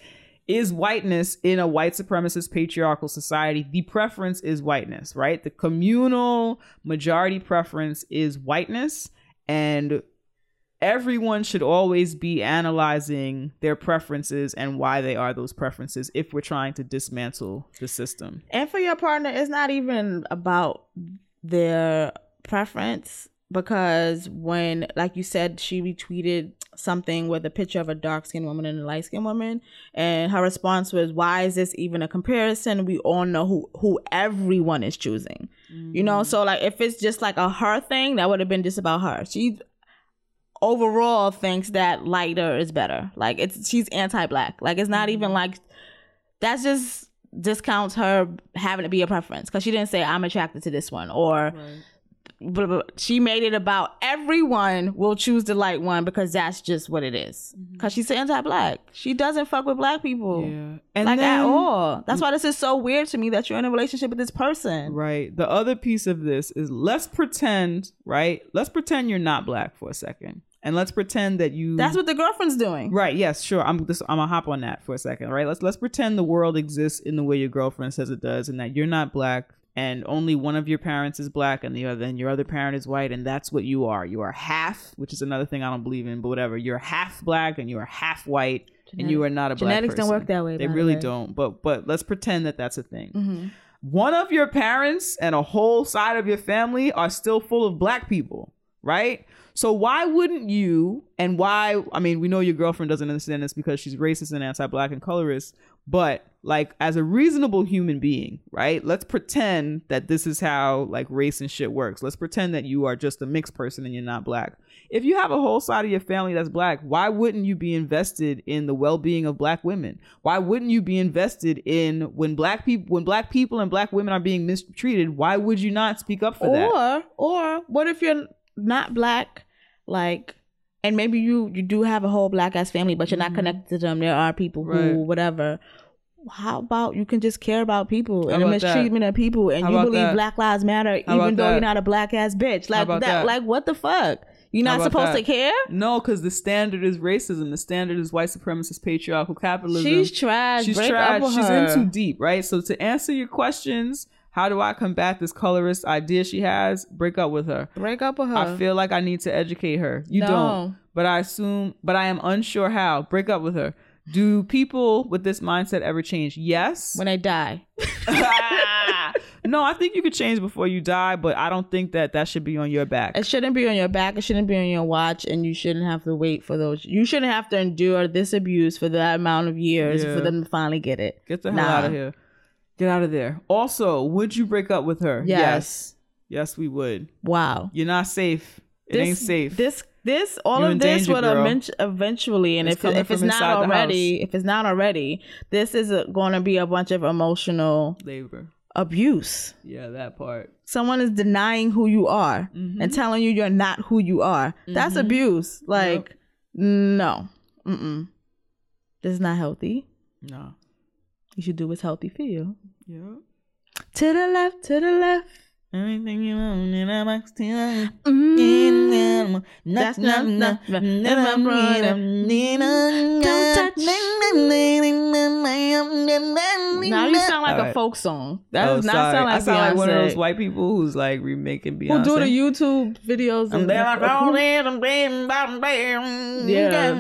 S1: is whiteness in a white supremacist patriarchal society? The preference is whiteness right? The communal majority preference is whiteness and everyone should always be analyzing their preferences and why they are those preferences if we're trying to dismantle the system.
S2: And for your partner, it's not even about their preference, because when, like you said, she retweeted something with a picture of a dark skinned woman and a light skinned woman, and her response was, "Why is this even a comparison? We all know who who everyone is choosing, you know. Mm-hmm. So like, if it's just like a her thing, that would have been just about her. She overall thinks that lighter is better. Like it's she's anti-black. Like it's not even mm-hmm. like that's just discounts her having to be a preference because she didn't say I'm attracted to this one or blah, blah, blah. she made it about everyone will choose the light one because that's just what it is. Mm-hmm. Because she's anti-black. She doesn't fuck with black people.
S1: Yeah. And
S2: like at
S1: then-
S2: all. That's why this is so weird to me that you're in a relationship with this person.
S1: Right. The other piece of this is let's pretend, right? Let's pretend you're not black for a second. And let's pretend that you
S2: That's what the girlfriend's doing.
S1: Right, yes, sure. I'm just I'm gonna hop on that for a second, right? Let's let's pretend the world exists in the way your girlfriend says it does and that you're not black and only one of your parents is black and the other and your other parent is white and that's what you are. You are half, which is another thing I don't believe in, but whatever. You're half black and you are half white and you are not a black
S2: Genetics don't work that way,
S1: They really
S2: way.
S1: don't. But but let's pretend that that's a thing
S2: Mm-hmm.
S1: one of your parents and a whole side of your family are still full of black people, right? So why wouldn't you and why I mean we know your girlfriend doesn't understand this because she's racist and anti-black and colorist, but like as a reasonable human being, right? Let's pretend that this is how like race and shit works. Let's pretend that you are just a mixed person and you're not black. If you have a whole side of your family that's black, why wouldn't you be invested in the well-being of black women? Why wouldn't you be invested in when black people when black people and black women are being mistreated, why would you not speak up for that?
S2: Or or what if you're not black, like and maybe you you do have a whole black ass family, but you're not connected to them. There are people who
S1: Mm-hmm. Right.
S2: whatever. How about you can just care about people
S1: How
S2: and the
S1: about that?
S2: mistreatment of people, and
S1: How
S2: you believe
S1: that?
S2: Black Lives Matter,
S1: How
S2: even though
S1: that?
S2: you're not a black ass bitch. Like that? Like what the fuck? You're not supposed to care.
S1: No, because the standard is racism. The standard is white supremacist patriarchal capitalism.
S2: She's trash.
S1: She's
S2: Break
S1: trash. She's
S2: her.
S1: in too deep, right? So to answer your questions, how do I combat this colorist idea she has? Break up with her.
S2: Break up with her.
S1: I feel like I need to educate her. You
S2: No.
S1: don't. But I assume but I am unsure how. Break up with her. Do people with this mindset ever change? Yes.
S2: when I die.
S1: no, I think you could change before you die, but I don't think that that should be on your back.
S2: It shouldn't be on your back. It shouldn't be on your watch, and you shouldn't have to wait for those. You shouldn't have to endure this abuse for that amount of years
S1: Yeah.
S2: for them to finally get it.
S1: Get the hell
S2: Nah.
S1: out of here. Get out of there. Also, would you break up with her?
S2: Yes.
S1: Yes, we would.
S2: Wow.
S1: You're not safe. It
S2: this,
S1: ain't safe.
S2: This, this, all
S1: You
S2: of this
S1: danger,
S2: would eventu- eventually, and
S1: It's
S2: if if it's not already, if it's not already, this is going to be a bunch of emotional
S1: labor.
S2: abuse.
S1: Yeah, that part.
S2: Someone is denying who you are
S1: Mm-hmm.
S2: and telling you you're not who you are. That's abuse. Like, no, mm-mm. This is not healthy.
S1: No.
S2: You should do what's healthy for you.
S1: Yeah.
S2: To the left, to the left.
S1: Everything you want in a box to
S2: Mm. That's not- not-
S1: Don't
S2: touch. Now you sound like a folk song. That
S1: Oh,
S2: does not
S1: sorry.
S2: sound like
S1: I sound like one of those white people who's like remaking Beyonce.
S2: Who do the YouTube videos? And-
S1: there, I'm down there, I'm bam, bam, bam.
S2: Yeah.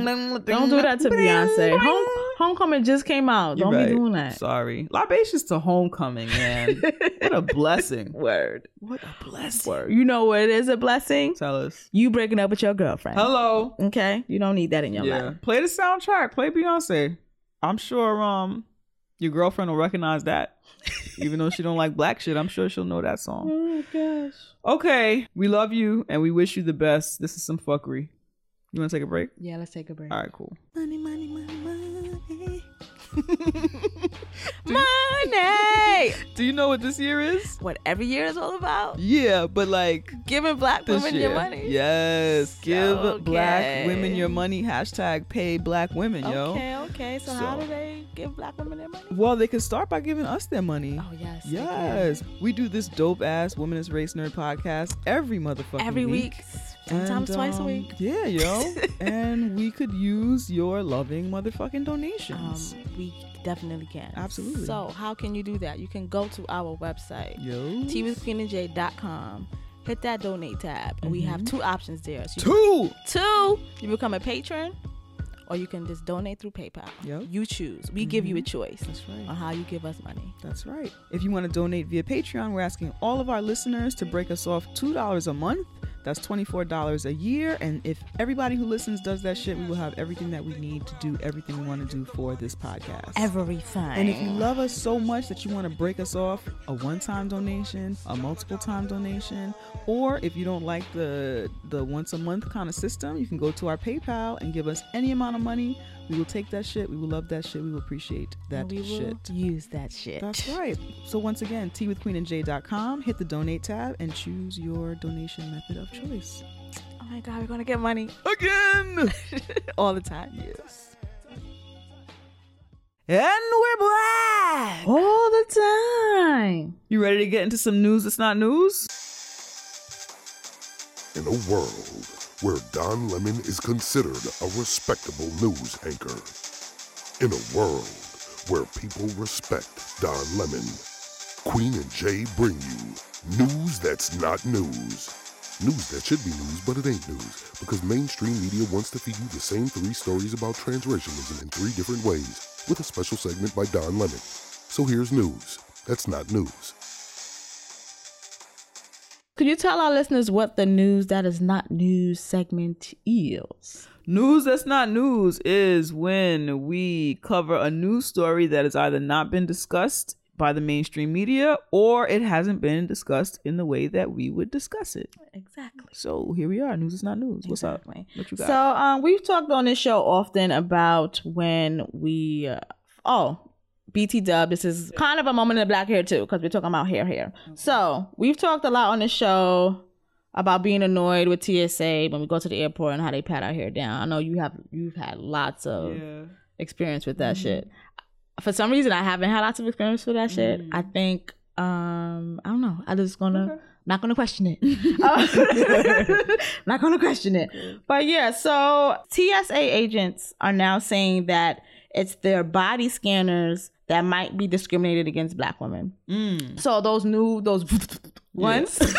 S2: Don't do that to Beyonce. Home, Homecoming just came out.
S1: You're
S2: Don't
S1: right.
S2: be doing that.
S1: Sorry. Libations to homecoming, man. what a blessing.
S2: Word.
S1: What a blessing.
S2: Word. You know what is a blessing?
S1: Tell us.
S2: You breaking up with your girlfriend.
S1: Hello.
S2: Okay? You don't need that in your
S1: Yeah.
S2: life.
S1: Play the soundtrack. Play Beyonce. I'm sure um your girlfriend will recognize that. Even though she don't like black shit, I'm sure she'll know that song.
S2: Oh my gosh.
S1: Okay. We love you and we wish you the best. This is some fuckery. You wanna take a break?
S2: Yeah, let's take a break.
S1: All right, cool.
S2: Money, money, money, money. money.
S1: Do you know what this year is?
S2: What every year is all about?
S1: Yeah, but like
S2: Giving black women
S1: year.
S2: your money.
S1: Yes. Give black women your money. Hashtag pay black women, yo.
S2: Okay, okay. So, how do they give black women their money?
S1: Well, they can start by giving us their money.
S2: Oh yes.
S1: Yes, we do this dope ass Women's Race Nerd podcast every motherfucking
S2: Every week. Sometimes
S1: And,
S2: twice a
S1: um,
S2: week.
S1: Yeah, yo. and we could use your loving motherfucking
S2: Um,
S1: donations.
S2: we definitely can.
S1: Absolutely.
S2: So how can you do that? You can go to our website,
S1: yo.
S2: teawithqueenandj.com. Hit that donate tab, and we have two options there. So
S1: Two.
S2: Two, you become a patron, or you can just donate through PayPal.
S1: Yep.
S2: You choose. We give you a choice
S1: That's right.
S2: on how you give us money.
S1: That's right. If you want to donate via Patreon, we're asking all of our listeners to break us off $2 a month. That's $24 a year. And if everybody who listens does that shit, we will have everything that we need to do everything we want to do for this podcast.
S2: Everything.
S1: And if you love us so much that you want to break us off, a one-time donation, a multiple-time donation, or if you don't like the the once a month kind of system, you can go to our PayPal and give us any amount of money. We will take that shit. We will love that shit. We will appreciate that
S2: we will
S1: shit.
S2: use that shit.
S1: That's right. So once again, teawithqueenandj.com, hit the donate tab and choose your donation method of choice.
S2: Oh my god, we're gonna get money
S1: Again.
S2: all the time.
S1: yes. And we're black
S2: All the time.
S1: You ready to get into some news that's not news?
S5: In a world where Don Lemon is considered a respectable news anchor. In a world where people respect Don Lemon, Queen and Jay bring you news that's not news. News that should be news, but it ain't news because mainstream media wants to feed you the same three stories about transracialism in three different ways with a special segment by Don Lemon. So here's news that's not news.
S2: Could you tell our listeners what the news that is not news segment is?
S1: News that's not news is when we cover a news story that has either not been discussed by the mainstream media or it hasn't been discussed in the way that we would discuss it.
S2: Exactly.
S1: So here we are. News is not news. What's
S2: Exactly.
S1: up? What you got?
S2: So um, we've talked on this show often about when we uh, oh BT Dub. This is kind of a moment in the black hair too because we're talking about hair here. So we've talked a lot on the show about being annoyed with TSA when we go to the airport and how they pat our hair down. I know you have you've had lots of
S1: yeah.
S2: experience with that shit. For some reason, I haven't had lots of experience with that shit.
S1: Mm.
S2: I think um I don't know. I just gonna not gonna question it. Not gonna question it. But yeah, so TSA agents are now saying that it's their body scanners that might be discriminated against black women.
S1: Mm.
S2: So those new those ones.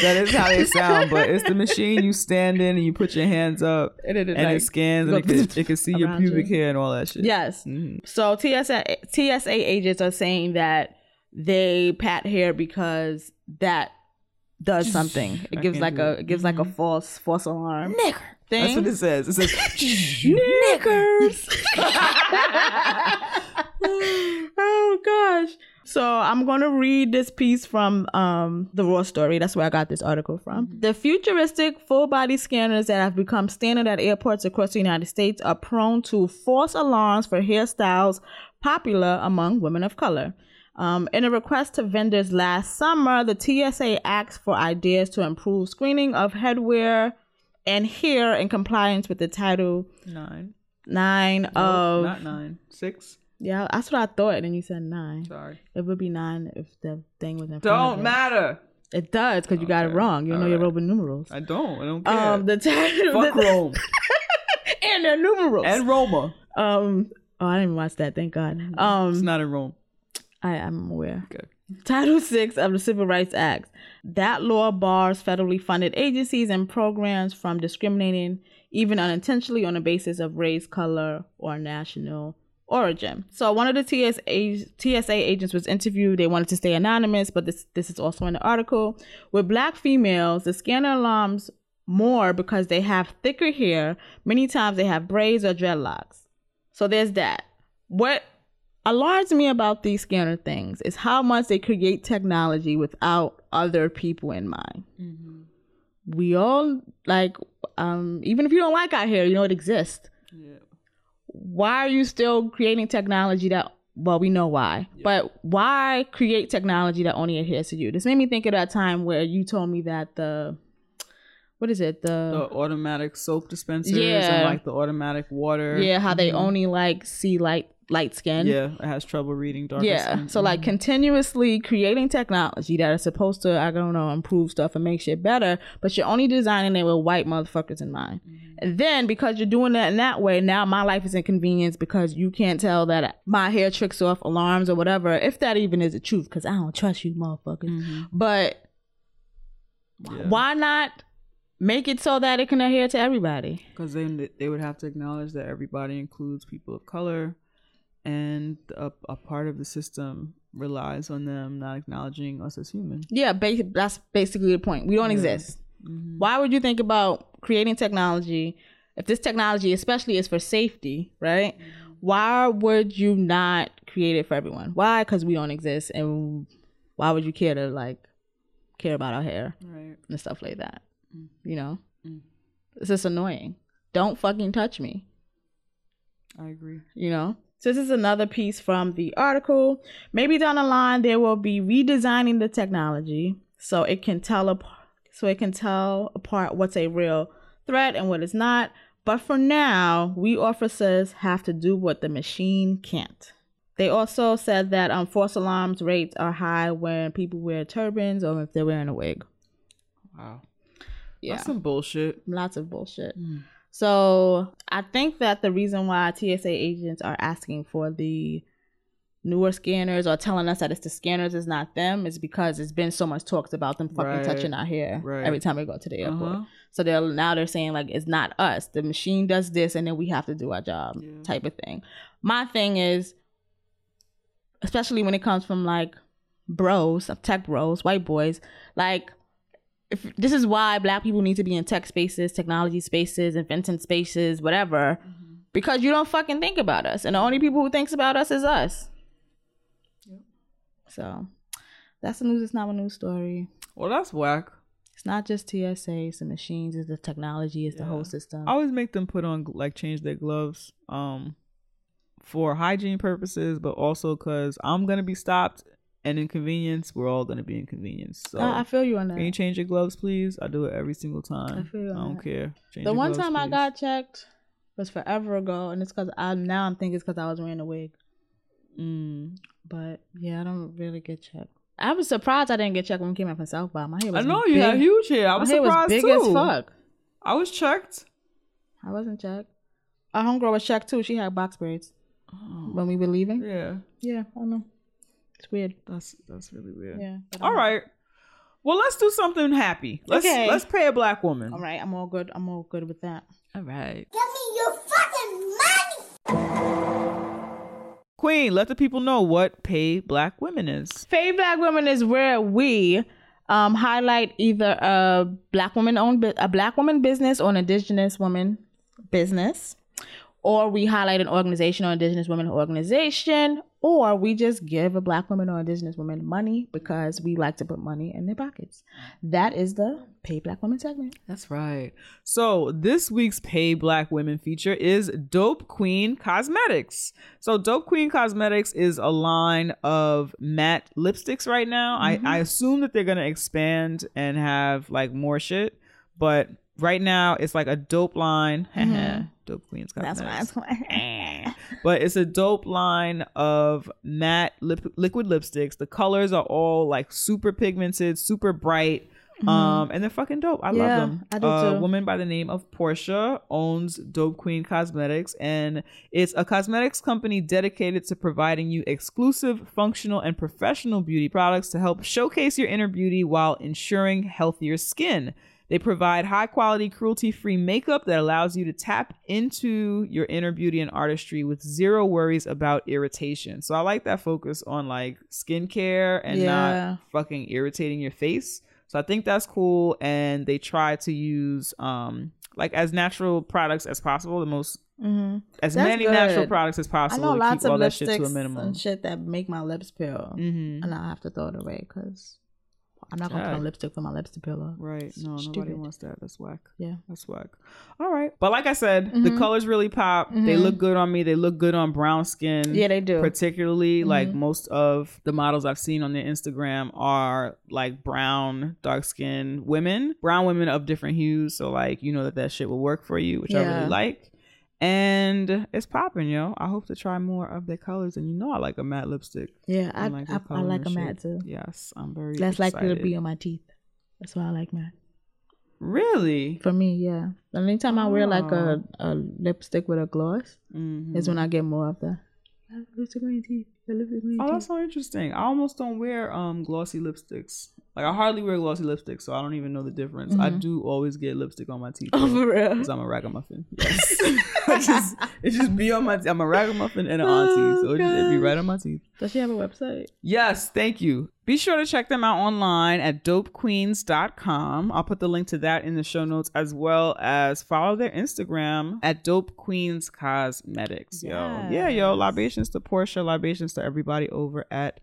S1: That is how they sound, but it's the machine you stand in and you put your hands up
S2: And it,
S1: and it scans and it can, it can see your pubic
S2: you.
S1: hair and all that shit.
S2: Yes.
S1: Mhm.
S2: So TSA TSA agents are saying that they pat hair because that does something. It
S1: I
S2: gives like a
S1: it.
S2: it gives like a false false alarm
S1: That's
S2: thing.
S1: what it says. It says
S2: Knickers. oh gosh. So I'm gonna read this piece from um, the Raw Story. That's where I got this article from. The futuristic full body scanners that have become standard at airports across the United States are prone to false alarms for hairstyles popular among women of color. Um, in a request to vendors last summer, the TSA asked for ideas to improve screening of headwear and here in compliance with the Title
S1: nine.
S2: Nine
S1: No,
S2: of
S1: not nine. Six.
S2: yeah, that's what I thought, and then you said nine.
S1: Sorry.
S2: It would be nine if the thing was in
S1: Don't matter.
S2: It does because you got it wrong. You don't know your
S1: Alright.
S2: Roman numerals.
S1: I don't. I don't care.
S2: Um, the title
S1: Fuck
S2: the,
S1: Rome
S2: and their numerals.
S1: and Roma.
S2: um, oh, I didn't even watch that. Thank God. Um,
S1: It's not in Rome.
S2: I am aware.
S1: Okay.
S2: Title six of the Civil Rights Act. That law bars federally funded agencies and programs from discriminating, even unintentionally, on the basis of race, color, or national origin. So one of the TSA, TSA agents was interviewed. They wanted to stay anonymous, but this this is also in the article. With black females, the scanner alarms more because they have thicker hair. Many times they have braids or dreadlocks. So there's that. What alarms me about these scanner things is how much they create technology without other people in mind. We all like, um, even if you don't like our hair, you know it exists.
S1: Yeah.
S2: Why are you still creating technology that? Well, we know why, but why create technology that only adheres to you? This made me think of that time where you told me that the, what is it?
S1: The automatic soap dispensers
S2: Yeah.
S1: and like the automatic water.
S2: yeah, how they
S1: Mhm.
S2: only like see light light skin.
S1: Yeah, it has trouble reading darker
S2: Yeah.
S1: skin.
S2: So like mm. continuously creating technology that is supposed to, I don't know, improve stuff and make shit better, but you're only designing it with white motherfuckers in mind. Mm-hmm. And then because you're doing that in that way, now my life is inconvenienced because you can't tell that my hair tricks off alarms or whatever, if that even is the truth, because I don't trust you motherfuckers. Mm-hmm. But
S1: Yeah.
S2: why not make it so that it can adhere to everybody?
S1: because then they would have to acknowledge that everybody includes people of color and a, a part of the system relies on them not acknowledging us as human.
S2: Yeah, that's basically the point. We don't exist. Mm-hmm. Why would you think about creating technology if this technology, especially, is for safety, right? Mm-hmm. Why would you not create it for everyone? Why? Because we don't exist, and why would you care to like care about our hair
S1: Right.
S2: and stuff like that? Mm-hmm. You know, mm. it's just annoying. Don't fucking touch me.
S1: I agree.
S2: you know so this is another piece from the article maybe down the line they will be redesigning the technology so it can tell apart so it can tell apart what's a real threat and what is not but for now we officers have to do what the machine can't they also said that um, false alarms rates are high when people wear turbans or if they're wearing a wig
S1: Wow.
S2: yeah
S1: That's some bullshit.
S2: lots of bullshit. So I think that the reason why TSA agents are asking for the newer scanners or telling us that it's the scanners is not them is because it's been so much talked about them fucking
S1: Right.
S2: touching our hair
S1: Right.
S2: every time we go to the airport.
S1: Uh-huh.
S2: So they're now they're saying like it's not us. The machine does this and then we have to do our job type of thing. My thing is especially when it comes from like bros, tech bros, white boys, like if this is why black people need to be in tech spaces, technology spaces, inventing spaces, whatever, because you don't fucking think about us, and the only people who thinks about us is us. So that's the news. It's not a news story.
S1: Well, that's whack.
S2: It's not just TSA. It's the machines. It's the technology. It's the whole system.
S1: I always make them put on like change their gloves, um, for hygiene purposes, but also because I'm gonna be stopped and inconvenience, We're all gonna be inconvenienced. So
S2: I, I feel you on that.
S1: can you change your gloves, please? I do it every single time.
S2: I feel you
S1: I don't
S2: that.
S1: care. Change
S2: The one
S1: gloves,
S2: time I got checked was forever ago, and it's because I now I'm thinking it's because I was wearing a wig.
S1: Mm.
S2: But yeah, I don't really get checked. I was surprised I didn't get checked when we came out from South by. My hair was I
S1: know you
S2: big.
S1: have huge hair. I
S2: My
S1: was
S2: hair
S1: surprised
S2: was big
S1: too.
S2: as fuck.
S1: I was checked.
S2: I wasn't checked. Our homegirl was checked too. She had box braids when we were leaving.
S1: Yeah,
S2: Yeah, I know. It's weird.
S1: that's that's really weird.
S2: Yeah. but
S1: All
S2: I'm-
S1: right. Well, let's do something happy. Let's
S2: Okay.
S1: let's pay a black woman.
S2: All right. I'm all good. I'm all good with that.
S1: All right.
S6: Give me your fucking money!
S1: Queen, let the people know what pay black women is.
S2: Pay Black Women is where we um, highlight either a black woman owned bu- a black woman business or an indigenous woman business, or we highlight an organization or indigenous women organization, or we just give a black woman or indigenous woman money because we like to put money in their pockets. That is the Pay Black Women segment.
S1: That's right. So this week's Pay Black Women feature is Dope Queen Cosmetics. So Dope Queen Cosmetics is a line of matte lipsticks right now. I, I mm-hmm. assume that they're gonna expand and have like more shit, but right now it's like a dope line. dope Queens
S2: That's
S1: Cosmetics.
S2: why.
S1: but it's a dope line of matte lip- liquid lipsticks. The colors are all like super pigmented, super bright. Um, and they're fucking dope. I
S2: Mm-hmm. Yeah,
S1: love them.
S2: I do
S1: a
S2: too.
S1: woman by the name of Portia owns Dope Queen Cosmetics, and it's a cosmetics company dedicated to providing you exclusive, functional, and professional beauty products to help showcase your inner beauty while ensuring healthier skin. They provide high quality, cruelty free makeup that allows you to tap into your inner beauty and artistry with zero worries about irritation. So I like that focus on like skincare and
S2: Yeah.
S1: not fucking irritating your face. So I think that's cool. And they try to use um like as natural products as possible, the most
S2: mm-hmm.
S1: as
S2: That's
S1: many natural products as possible.
S2: I know
S1: to
S2: lots
S1: keep all
S2: of
S1: that shit to a minimum.
S2: and shit that make my lips peel,
S1: Mm-hmm.
S2: and I have to throw it away because I'm not gonna put
S1: Yeah.
S2: on lipstick for my lips to peel.
S1: Right. No, nobody
S2: Stupid.
S1: wants that. That's whack.
S2: Yeah.
S1: That's whack. All right. But like I said, the
S2: Mhm.
S1: colors really pop. They
S2: Mhm.
S1: look good on me. They look good on brown skin.
S2: Yeah, they do.
S1: Particularly, like
S2: Mhm.
S1: most of the models I've seen on their Instagram are like brown, dark skinned women, brown women of different hues. So, like, you know that that shit will work for you, which I really like. And it's popping, yo. I hope to try more of their colors. And you know, I like a matte lipstick.
S2: Yeah, I,
S1: like
S2: I, I, like a matte too.
S1: Yes, I'm very
S2: Less likely to
S1: excited.
S2: be on my teeth. That's why I like matte.
S1: Really?
S2: For me, yeah. The only time I wear like a,
S1: Oh.
S2: a lipstick with a gloss
S1: Mhm.
S2: is when I get more of the. I lipstick on your teeth. Lipstick on your
S1: Oh,
S2: teeth.
S1: that's so interesting. I almost don't wear um glossy lipsticks. Like I hardly wear glossy lipstick, so I don't even know the difference. I mm-hmm. do always get lipstick on my teeth.
S2: Oh, for real?
S1: Because I'm a ragamuffin. Yes. I just, it just be on my. Teeth. I'm a ragamuffin and an oh, auntie, so it just, it be right on my teeth.
S2: Does she have a website?
S1: Yes, thank you. Be sure to check them out online at dopequeens.com. I'll put the link to that in the show notes as well as follow their Instagram at Dope Queens Cosmetics. Yo. Yeah, yo. Libations to Portia, libations to everybody over at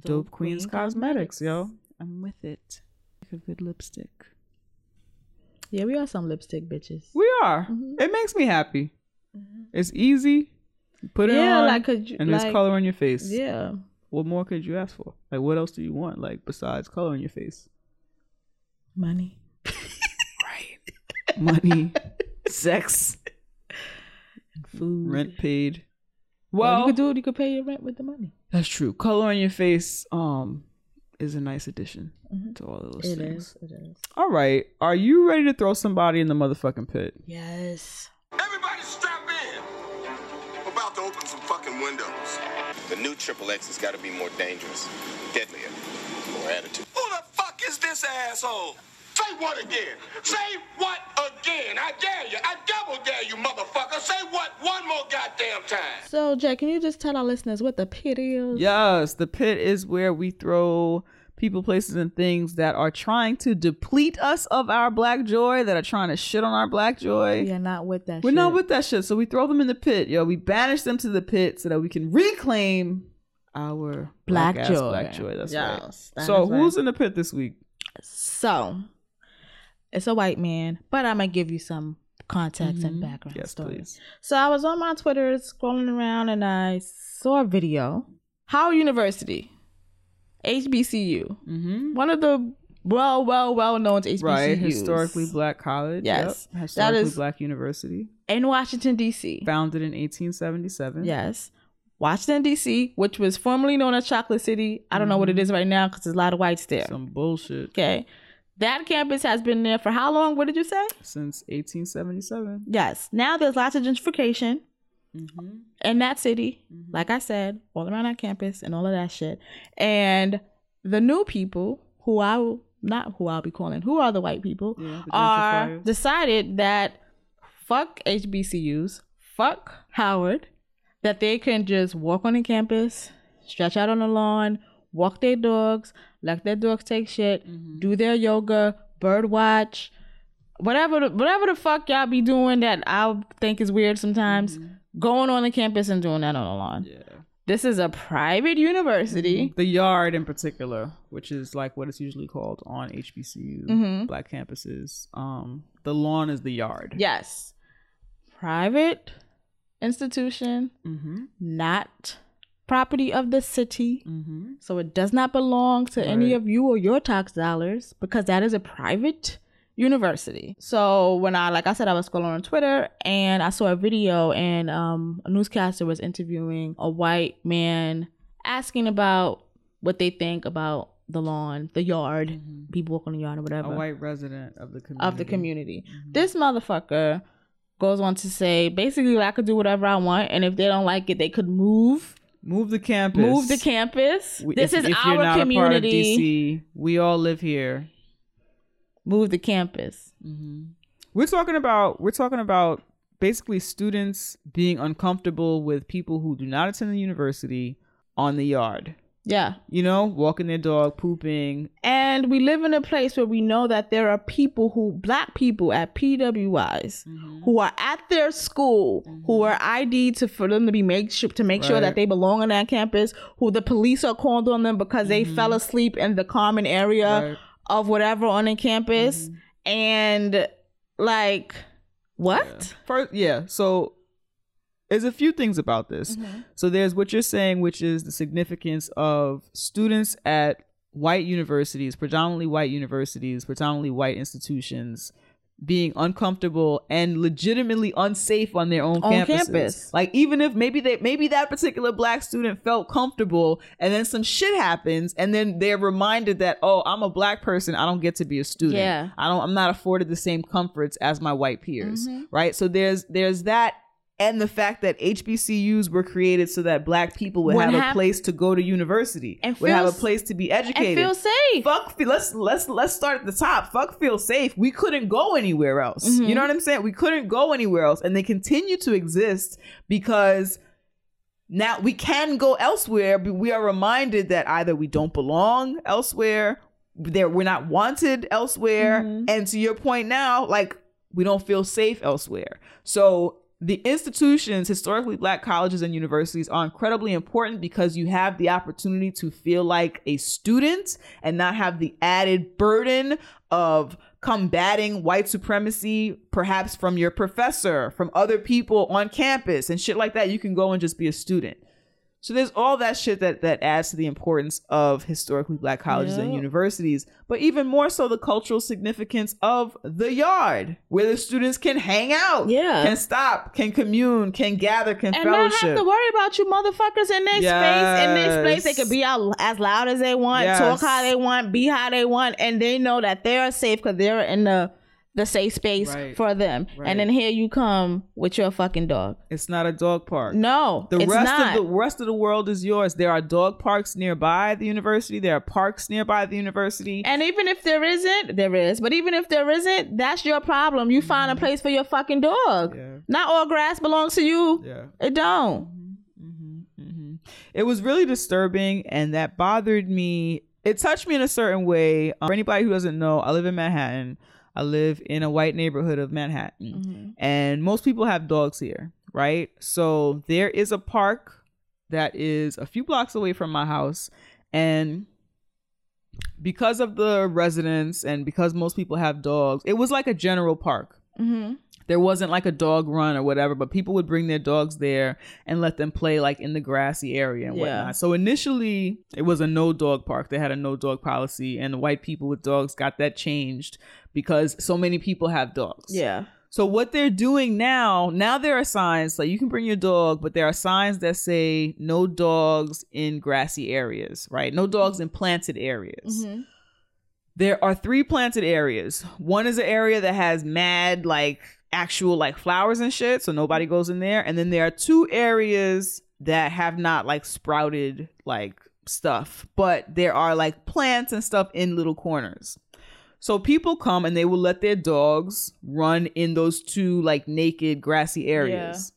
S1: Dope, Queens
S2: Queen
S1: Cosmetics, yo. I'm with it. Like a good lipstick.
S2: Yeah, we are some lipstick bitches.
S1: We are. It makes me happy. It's easy. You Put it
S2: Yeah,
S1: on,
S2: like, 'cause you-
S1: and there's
S2: like-
S1: color on your face.
S2: Yeah.
S1: What more could you ask for? Like, what else do you want? Like, besides color on your face?
S2: Money.
S1: Right. Money, sex, And
S2: Food.
S1: rent paid.
S2: Well,
S1: Well,
S2: you could do it. You could pay your rent with the money.
S1: that's true. Color on your face, um, is a nice addition mm-hmm. to all of those
S2: It
S1: things.
S2: is. It is.
S1: All right, are you ready to throw somebody in the motherfucking pit?
S2: Yes.
S7: Everybody strap in. We're about to open some fucking windows.
S8: The new Triple X has got to be more dangerous, deadlier, more attitude.
S7: Who the fuck is this asshole? Say what again? Say what again? I dare you. I double dare you, motherfucker. Say what one more goddamn time.
S2: So, Jay, can you just tell our listeners what the pit is?
S1: Yes, the pit is where we throw people, places, and things that are trying to deplete us of our black joy, that are trying to shit on our black joy.
S2: We are not with that
S1: We're
S2: shit.
S1: not with that shit. So we throw them in the pit, yo. We banish them to the pit so that we can reclaim our
S2: Black
S1: ass
S2: joy.
S1: Black joy. That's
S2: Yes,
S1: right.
S2: that
S1: So
S2: is right.
S1: who's in the pit this week?
S2: So, it's a white man, but I'm going to give you some context and background
S1: Mm-hmm. Yes,
S2: story.
S1: please.
S2: So, I was on my Twitter scrolling around and I saw a video. Howard University, HBCU,
S1: Mm-hmm.
S2: one of the well, well, well known HBCUs.
S1: Right, historically black college.
S2: Yes.
S1: Yep. Historically
S2: is-
S1: black university,
S2: in Washington, D.C.
S1: founded in 1877.
S2: Yes. Washington, D.C., which was formerly known as Chocolate City. I don't know what
S1: Mm-hmm.
S2: it is right now because there's a lot of whites there.
S1: some bullshit
S2: Okay. That campus has been there for how long? What did you say?
S1: since 1877.
S2: Yes. Now there's lots of gentrification
S1: Mm-hmm.
S2: in that city. Like I said, all around that campus and all of that shit. And the new people who I will not who I'll be calling, who are the white people,
S1: Yeah, the
S2: are decided that fuck HBCUs, fuck Howard, that they can just walk on the campus, stretch out on the lawn, walk their dogs, let their dogs take shit,
S1: Mm-hmm.
S2: do their yoga, bird watch, whatever the, whatever the fuck y'all be doing that I think is weird sometimes, going on the campus and doing that on the lawn.
S1: Yeah.
S2: This is a private university.
S1: The yard in particular, which is like what it's usually called on HBCU
S2: Mm-hmm.
S1: black campuses. Um, the lawn is the yard.
S2: Yes. Private institution,
S1: Mm-hmm.
S2: not property of the city.
S1: Mm-hmm.
S2: So it does not belong to any of you or your tax dollars because that is a private university. So when I like I said I was scrolling on Twitter and I saw a video and um a newscaster was interviewing a white man asking about what they think about the lawn, the yard, people walk on the yard or
S1: Mm-hmm. A
S2: whatever
S1: white resident of the community.
S2: of the community. This motherfucker goes on to say basically I could do whatever I want and if they don't like it they could move
S1: Move the campus.
S2: move the campus.
S1: We-
S2: this
S1: if-
S2: is
S1: if
S2: our community.
S1: A part of DC, we all live here.
S2: Move the campus.
S1: We're talking about we're talking about basically students being uncomfortable with people who do not attend the university on the yard.
S2: Yeah.
S1: You know, walking their dog, pooping.
S2: And we live in a place where we know that there are people who, black people at PWIs,
S1: Mm-hmm.
S2: who are at their school, who are ID to for them to be make sure to make sure that they belong on that campus. Who the police are called on them because they fell asleep in the common area
S1: Mm-hmm. Right. Mm-hmm.
S2: of whatever on the campus, and like what?
S1: First, yeah. So there's a few things about this. So there's what you're saying, which is the significance of students at white universities, predominantly white universities, predominantly white institutions, being uncomfortable and legitimately unsafe on their own
S2: On campus.
S1: Like even if maybe they maybe that particular black student felt comfortable and then some shit happens and then they're reminded that oh I'm a black person I don't get to be a student.
S2: Yeah.
S1: I don't I'm not afforded the same comforts as my white peers. Mm-hmm. Right? So there's there's that and the fact that HBCUs were created so that black people would
S2: Would
S1: have a place to go to university,
S2: And
S1: would have a place to be
S2: and
S1: educated,
S2: feel safe.
S1: Fuck, let's let's let's start at the top. Fuck, feel safe. We couldn't go anywhere else.
S2: Mm-hmm.
S1: You know what I'm saying? We couldn't go anywhere else, and they continue to exist because now we can go elsewhere, but we are reminded that either we don't belong elsewhere, there we're not wanted elsewhere,
S2: Mm-hmm.
S1: and to your point now, like we don't feel safe elsewhere. So the institutions, historically black colleges and universities, are incredibly important because you have the opportunity to feel like a student and not have the added burden of combating white supremacy, perhaps from your professor, from other people on campus, and shit like that. You can go and just be a student. So there's all that shit that that adds to the importance of historically black colleges and universities, but even more so the cultural significance of the yard, where the students can hang out,
S2: Yeah.
S1: can stop, can commune, can gather, can fellowship.
S2: and
S1: fellowship.
S2: not have to worry about you motherfuckers in their space. In their space, they can be out as loud as they want,
S1: Yes.
S2: talk how they want, be how they want, and they know that they're safe because they're in the the safe space
S1: Right.
S2: for them.
S1: Right.
S2: And then here you come with your fucking dog.
S1: it's not a dog park.
S2: No,
S1: The rest
S2: not.
S1: of the rest of the world is yours. There are dog parks nearby the university. There are parks nearby the university.
S2: and even if there isn't, there is. But even if there isn't, that's your problem. You find a place for your fucking dog.
S1: Mm-hmm. Yeah.
S2: Not all grass belongs to you.
S1: Yeah.
S2: It don't.
S1: It was really disturbing and that bothered me. It touched me in a certain way. Um, for anybody who doesn't know, I live in Manhattan. I live in a white neighborhood of Manhattan. And most people have dogs here, right? So there is a park that is a few blocks away from my house. And because of the residents and because most people have dogs, it was like a general park.
S2: Mm-hmm.
S1: There wasn't like a dog run or whatever, but people would bring their dogs there and let them play like in the grassy area and
S2: Yeah.
S1: whatnot. So initially, it was a no dog park. They had a no dog policy, and the white people with dogs got that changed because so many people have dogs.
S2: Yeah.
S1: So what they're doing now, now there are signs like you can bring your dog, but there are signs that say no dogs in grassy areas, right? No dogs in planted areas.
S2: Mm-hmm.
S1: There are three planted areas. One is an area that has mad like actual like flowers and shit, so nobody goes in there. And then there are two areas that have not like sprouted like stuff, but there are like plants and stuff in little corners. So people come and they will let their dogs run in those two like naked grassy areas.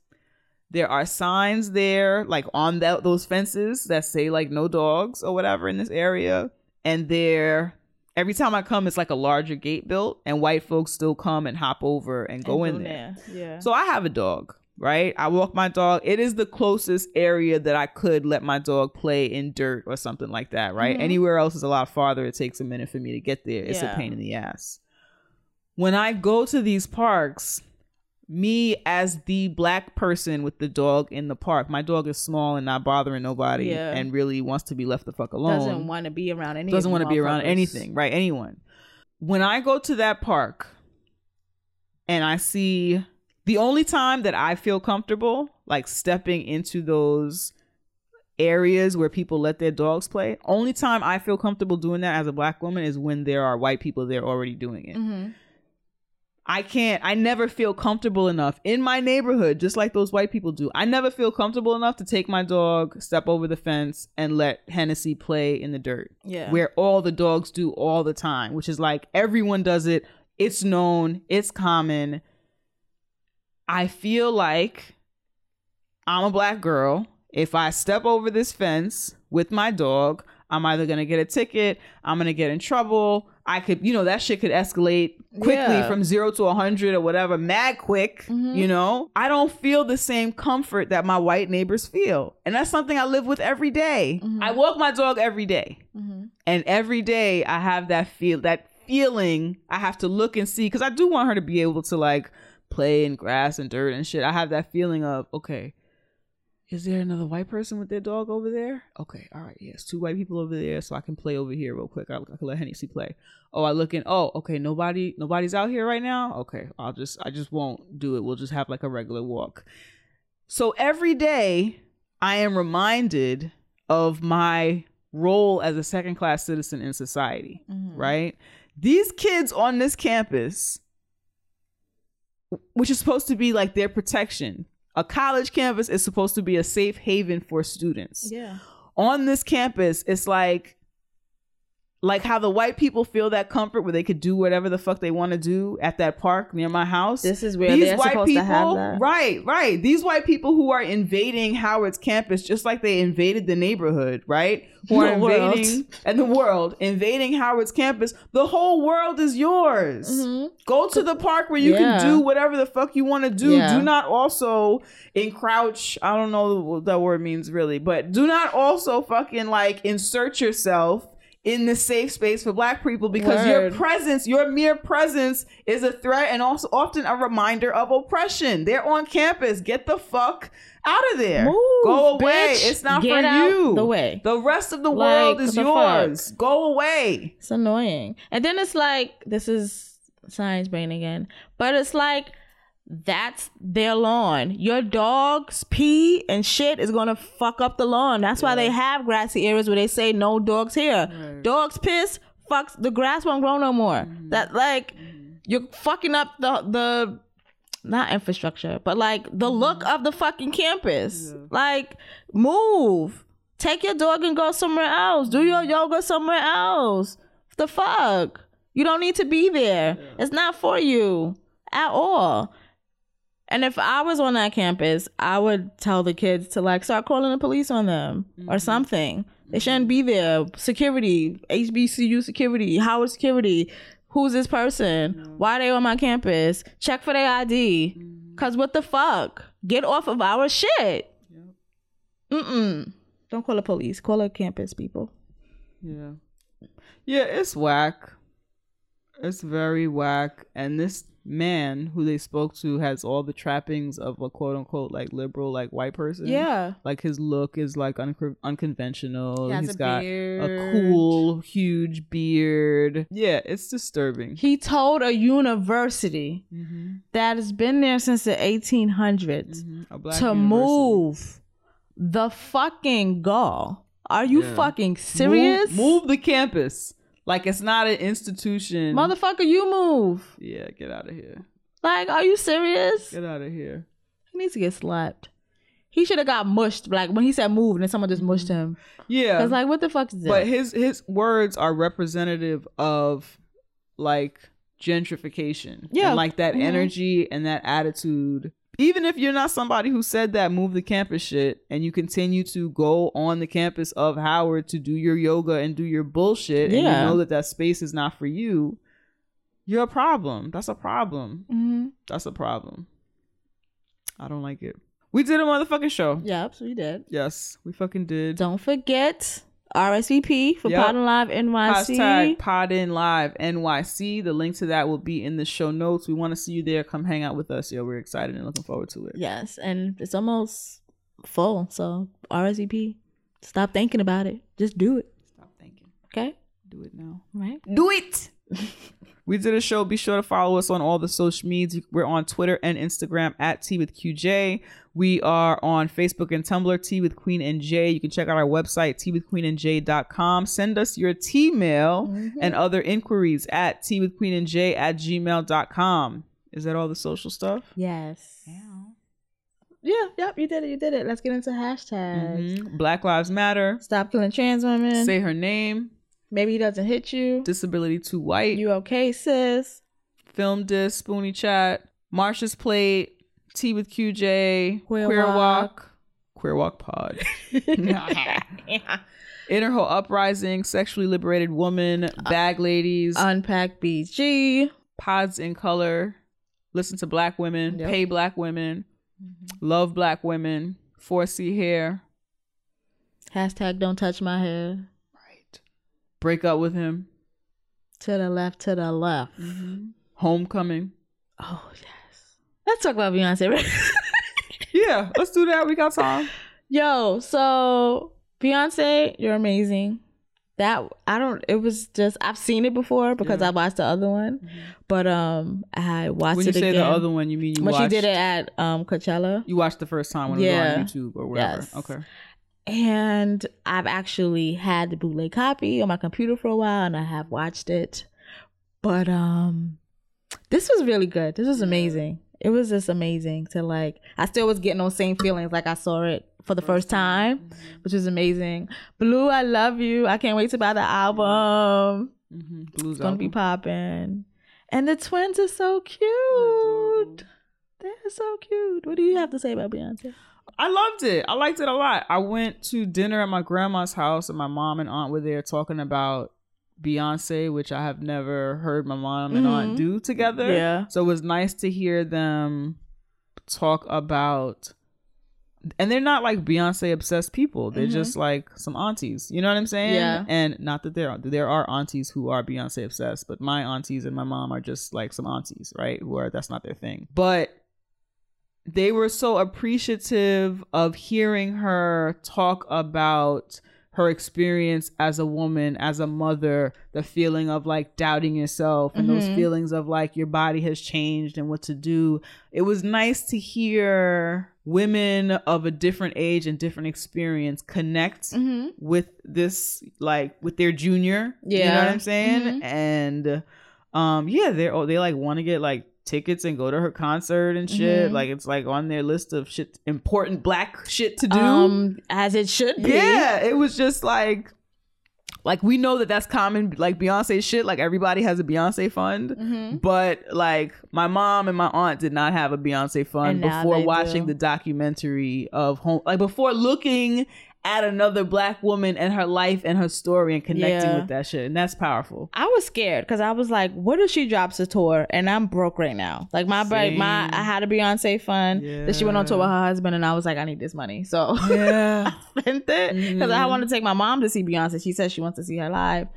S1: There are signs there like on that those fences that say like no dogs or whatever in this area. And there every time I come it's like a larger gate built and white folks still come and hop over and go in there.
S2: Yeah.
S1: So I have a dog, right? I walk my dog. It is the closest area that I could let my dog play in dirt or something like that, right? Mm-hmm. Anywhere else is a lot farther. It takes a minute for me to get there. It's a pain in the ass. When I go to these parks, me as the black person with the dog in the park, my dog is small and not bothering nobody
S2: Yeah.
S1: and really wants to be left the fuck alone
S2: doesn't want to be around any.
S1: doesn't
S2: want
S1: want to be around anything, right? Anyone. When I go to that park and I see the only time that I feel comfortable like stepping into those areas where people let their dogs play, only time I feel comfortable doing that as a black woman is when there are white people there already doing it.
S2: Mm-hmm.
S1: I can't, I never feel comfortable enough in my neighborhood, just like those white people do. I never feel comfortable enough to take my dog, step over the fence, and let Hennessy play in the dirt.
S2: Yeah.
S1: Where all the dogs do all the time, which is like everyone does it. It's known, it's common. I feel like I'm a black girl. If I step over this fence with my dog, I'm either gonna get a ticket, I'm gonna get in trouble. I could, you know, that shit could escalate quickly
S2: Yeah.
S1: from zero to a hundred or whatever, mad quick. Mm-hmm. You know, I don't feel the same comfort that my white neighbors feel, and that's something I live with every day. Mm-hmm. I walk my dog every day. Mm-hmm. and every day I have that feel that feeling. I have to look and see because I do want her to be able to like play in grass and dirt and shit. I have that feeling of okay, is there another white person with their dog over there? Okay, all right, yes, two white people over there, so I can play over here real quick. I, I can let Hennessy play. Oh, I look in. Oh, okay, nobody, nobody's out here right now. Okay, I'll just, I just won't do it. We'll just have like a regular walk. So every day, I am reminded of my role as a second class citizen in society, mm-hmm. right? These kids on this campus, which is supposed to be like their protection, a college campus is supposed to be a safe haven for students.
S2: Yeah.
S1: On this campus, it's like like how the white people feel that comfort where they could do whatever the fuck they want to do at that park near my house.
S2: This is where these white supposed to have that.
S1: right, right. These white people who are invading Howard's campus just like they invaded the neighborhood, right? Who are
S2: The world.
S1: invading and the world, invading Howard's campus. The whole world is yours. Go to the park where you
S2: Mm-hmm. Yeah.
S1: can do whatever the fuck you want to do.
S2: Yeah.
S1: Do not also encroach. I don't know what that word means really, but do not also fucking like insert yourself in the safe space for black people because your presence, your mere presence is a threat and also often a reminder of oppression. They're on campus. Get the fuck out of there.
S2: Move,
S1: Go away.
S2: bitch.
S1: It's not
S2: Get
S1: for you.
S2: the way.
S1: The rest of the
S2: Like,
S1: world is
S2: the
S1: yours. Go away.
S2: It's annoying. And then it's like this is science brain again. But it's like that's their lawn. Your dog's pee and shit is gonna fuck up the lawn. That's why they have grassy areas where they say no dogs here. Dogs piss, fucks the grass won't grow no more.
S1: Mm-hmm.
S2: That like mm-hmm. you're fucking up the the not infrastructure, but like the mm-hmm. look of the fucking campus. Like move. Take your dog and go somewhere else. Do your mm-hmm. yoga somewhere else. The fuck? You don't need to be there. It's not for you at all. And if I was on that campus, I would tell the kids to like start calling the police on them or mm-hmm. something. They mm-hmm. shouldn't be there. Security, HBCU security, Howard security. Who's this person? Why are they on my campus? Check for their ID. Mm-hmm. Cause what the fuck? Get off of our shit. Mm-mm. Don't call the police. Call the campus people.
S1: Yeah. Yeah, it's whack. It's very whack. And this man who they spoke to has all the trappings of a quote unquote like liberal, like white person.
S2: Yeah.
S1: Like his look is like un- unconventional.
S2: He has
S1: He's
S2: a
S1: got a cool, huge beard. Yeah, it's disturbing.
S2: He told a university
S1: Mm-hmm.
S2: that has been there since the 1800s
S1: A black
S2: to move the fucking gall. Are you
S1: Yeah.
S2: fucking serious?
S1: Move, move the campus. Like it's not an institution.
S2: Motherfucker, you move.
S1: yeah, get out of here.
S2: Like, are you serious?
S1: Get out of here.
S2: He needs to get slapped. He should have got mushed. Like when he said move, and then someone just mushed him.
S1: Yeah.
S2: It's like, what the fuck is that?
S1: but his his words are representative of like gentrification
S2: Yeah.
S1: and like that
S2: Mhm.
S1: energy and that attitude even if you're not somebody who said that move the campus shit and you continue to go on the campus of howard to do your yoga and do your bullshit and you know that that space is not for you you're a problem. That's a problem.
S2: Mhm.
S1: that's a problem. I don't like it. We did a motherfucking show.
S2: Yep, so we did.
S1: yes we fucking did.
S2: Don't forget RSVP for
S1: Yep.
S2: Pod and Live NYC.
S1: Hashtag Pod In Live NYC. The link to that will be in the show notes. We want to see you there. Come hang out with us. Yo, we're excited and looking forward to it.
S2: Yes, and it's almost full. So RSVP. Stop thinking about it. Just do it.
S1: Stop thinking.
S2: Okay.
S1: Do it now.
S2: Right.
S1: Do it. we did a show. Be sure to follow us on all the social medias. We're on Twitter and Instagram at Tea with QJ. We are on Facebook and Tumblr, Tea with Queen and J. You can check out our website, teawithqueenandj.com. Send us your T mail and other inquiries at teawithqueenandj at gmail.com. Is that all the social stuff?
S2: Yes. Yeah. Yeah, Yep. You did it. You did it. Let's get into hashtags.
S1: Mhm. Black Lives Matter.
S2: Stop killing trans women.
S1: Say her name.
S2: Maybe he doesn't hit you.
S1: Disability too white.
S2: You okay, sis?
S1: Film disc. Spoonie chat. Marsha's plate. Tea with QJ.
S2: Queer
S1: Queer
S2: Walk.
S1: Walk. Queer Walk Pod. Inner Hoe Uprising. Sexually Liberated Woman. Uh, bag Ladies.
S2: Unpack BG.
S1: Pods in Color. Listen to Black Women.
S2: Yep.
S1: Pay Black Women. Mm-hmm. Love Black Women. 4C Hair.
S2: Hashtag don't touch my hair. Right.
S1: Break up with him.
S2: To the left, to the left. Mm-hmm.
S1: Homecoming.
S2: Oh yes. Let's talk about Beyonce.
S1: Yeah, let's do that. We got time.
S2: Yo, so Beyonce, you're amazing. That I don't. It was just I've seen it before because I watched the other one, but um I watched it
S1: When you say
S2: again.
S1: the other one, you mean you
S2: when
S1: watched,
S2: she did it at um Coachella.
S1: You watched the first time when it
S2: Yeah.
S1: was on YouTube or whatever.
S2: Yes.
S1: Okay.
S2: And I've actually had the bootleg copy on my computer for a while and I have watched it. But um this was really good. This was amazing. It was just amazing to like. I still was getting those same feelings like I saw it for the first time, mm-hmm. which was amazing. Blue, I love you. I can't wait to buy the album. Mm-hmm.
S1: Blues
S2: It's gonna be popping. And the twins are so cute. They're so cute. What do you have to say about Beyonce?
S1: I loved it. I liked it a lot. I went to dinner at my grandma's house, and my mom and aunt were there talking about Beyonce, which I have never heard my mom and aunt
S2: Mhm.
S1: do together.
S2: Yeah.
S1: So it was nice to hear them talk about. And they're not like Beyonce obsessed people. They're
S2: Mhm.
S1: just like some aunties. You know what I'm saying?
S2: Yeah.
S1: And not that there are there are aunties who are Beyonce obsessed, but my aunties and my mom are just like some aunties, right? Who are that's not their thing. But they were so appreciative of hearing her talk about her experience as a woman, as a mother, the feeling of like doubting yourself and those
S2: Mhm.
S1: feelings of like your body has changed and what to do. It was nice to hear women of a different age and different experience connect
S2: Mm-hmm.
S1: with this like with their junior. You know
S2: Yeah.
S1: what I'm saying?
S2: Mhm.
S1: And um yeah, they're oh, they like want to get like tickets and go to her concert and shit.
S2: Mhm.
S1: Like it's like on their list of shit important black shit to do.
S2: Um, as it should be.
S1: yeah, it was just like like we know that that's common like Beyonce shit like everybody has a Beyonce fund.
S2: Mhm.
S1: But like my mom and my aunt did not have a Beyonce fund before watching
S2: do.
S1: the documentary of home like before looking at another black woman and her life and her story and connecting
S2: Yeah.
S1: with that shit. And that's powerful.
S2: I was scared because I was like, "What if she drops a tour and I'm broke right now?" Like my break, my I had a Beyonce fund that she went on tour with her husband, and I was like, "I need this money," so
S1: Yeah.
S2: I spent it because I want to mm-hmm. take my mom to see Beyonce. She says she wants to see her live,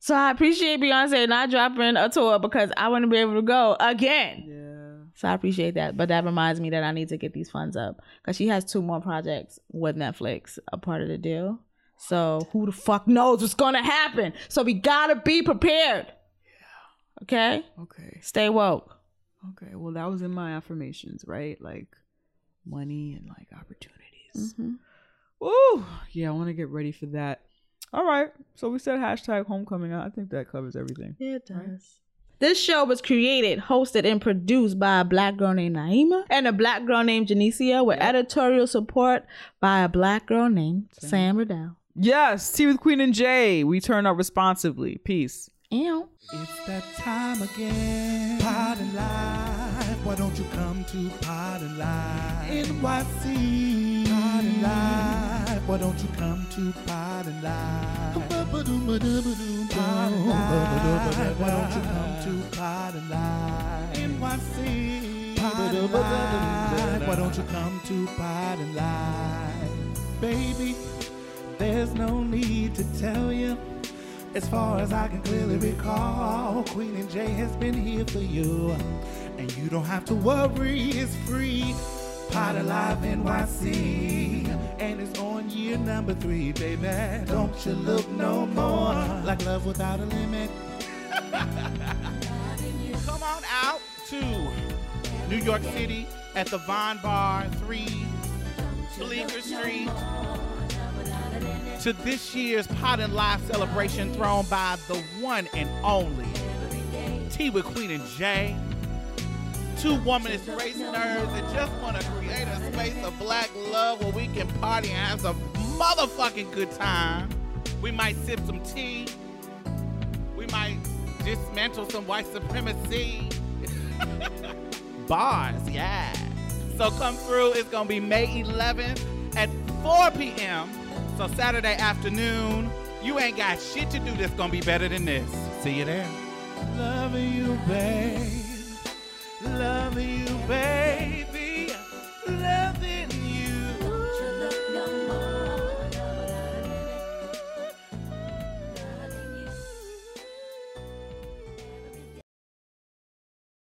S2: so I appreciate Beyonce not dropping a tour because I wouldn't be able to go again.
S1: yeah.
S2: So I appreciate that, but that reminds me that I need to get these funds up because she has two more projects with Netflix, a part of the deal. So who the fuck knows what's gonna happen? So we gotta be prepared. Okay,
S1: Okay.
S2: stay woke.
S1: Okay. Well, that was in my affirmations, right? Like money and like opportunities. Mm-hmm. Ooh, yeah, I want to get ready for that. All right. So we said hashtag homecoming. I think that covers everything.
S2: Yeah, it does. This show was created, hosted, and produced by a black girl named Naima and a black girl named Janicia with editorial support by a black girl named Sam Riddell.
S1: Yes, Tea with Queen and Jay. We turn up responsibly. Peace.
S2: Ew.
S9: It's that time again. Pod and Live. Why don't you come to Pod and Live? NYC. Pod and Live. Why don't you come to Pod and Live? Why don't you come to Live? NYC. And Why don't you come to? Baby, there's no need to tell you. As far as I can clearly recall, Queen and Jay has been here for you. And you don't have to worry, it's free. Pot Alive NYC. And it's on year number three, baby. Don't you look no more like love without a limit. Come on out to New York City at the Von Bar 3 Bleecker Street to this year's Pod and Live celebration thrown by the one and only Tea with Queen and Jay. Two womanist race nerds that just want to create a space of black love where we can party and have some motherfucking good time. We might sip some tea. We might dismantle some white supremacy. Bars, yeah. So come through. It's gonna be May 11th at 4 p.m. So Saturday afternoon. You ain't got shit to do that's gonna be better than this. See you there. Loving you, babe. Love you, baby. Love you.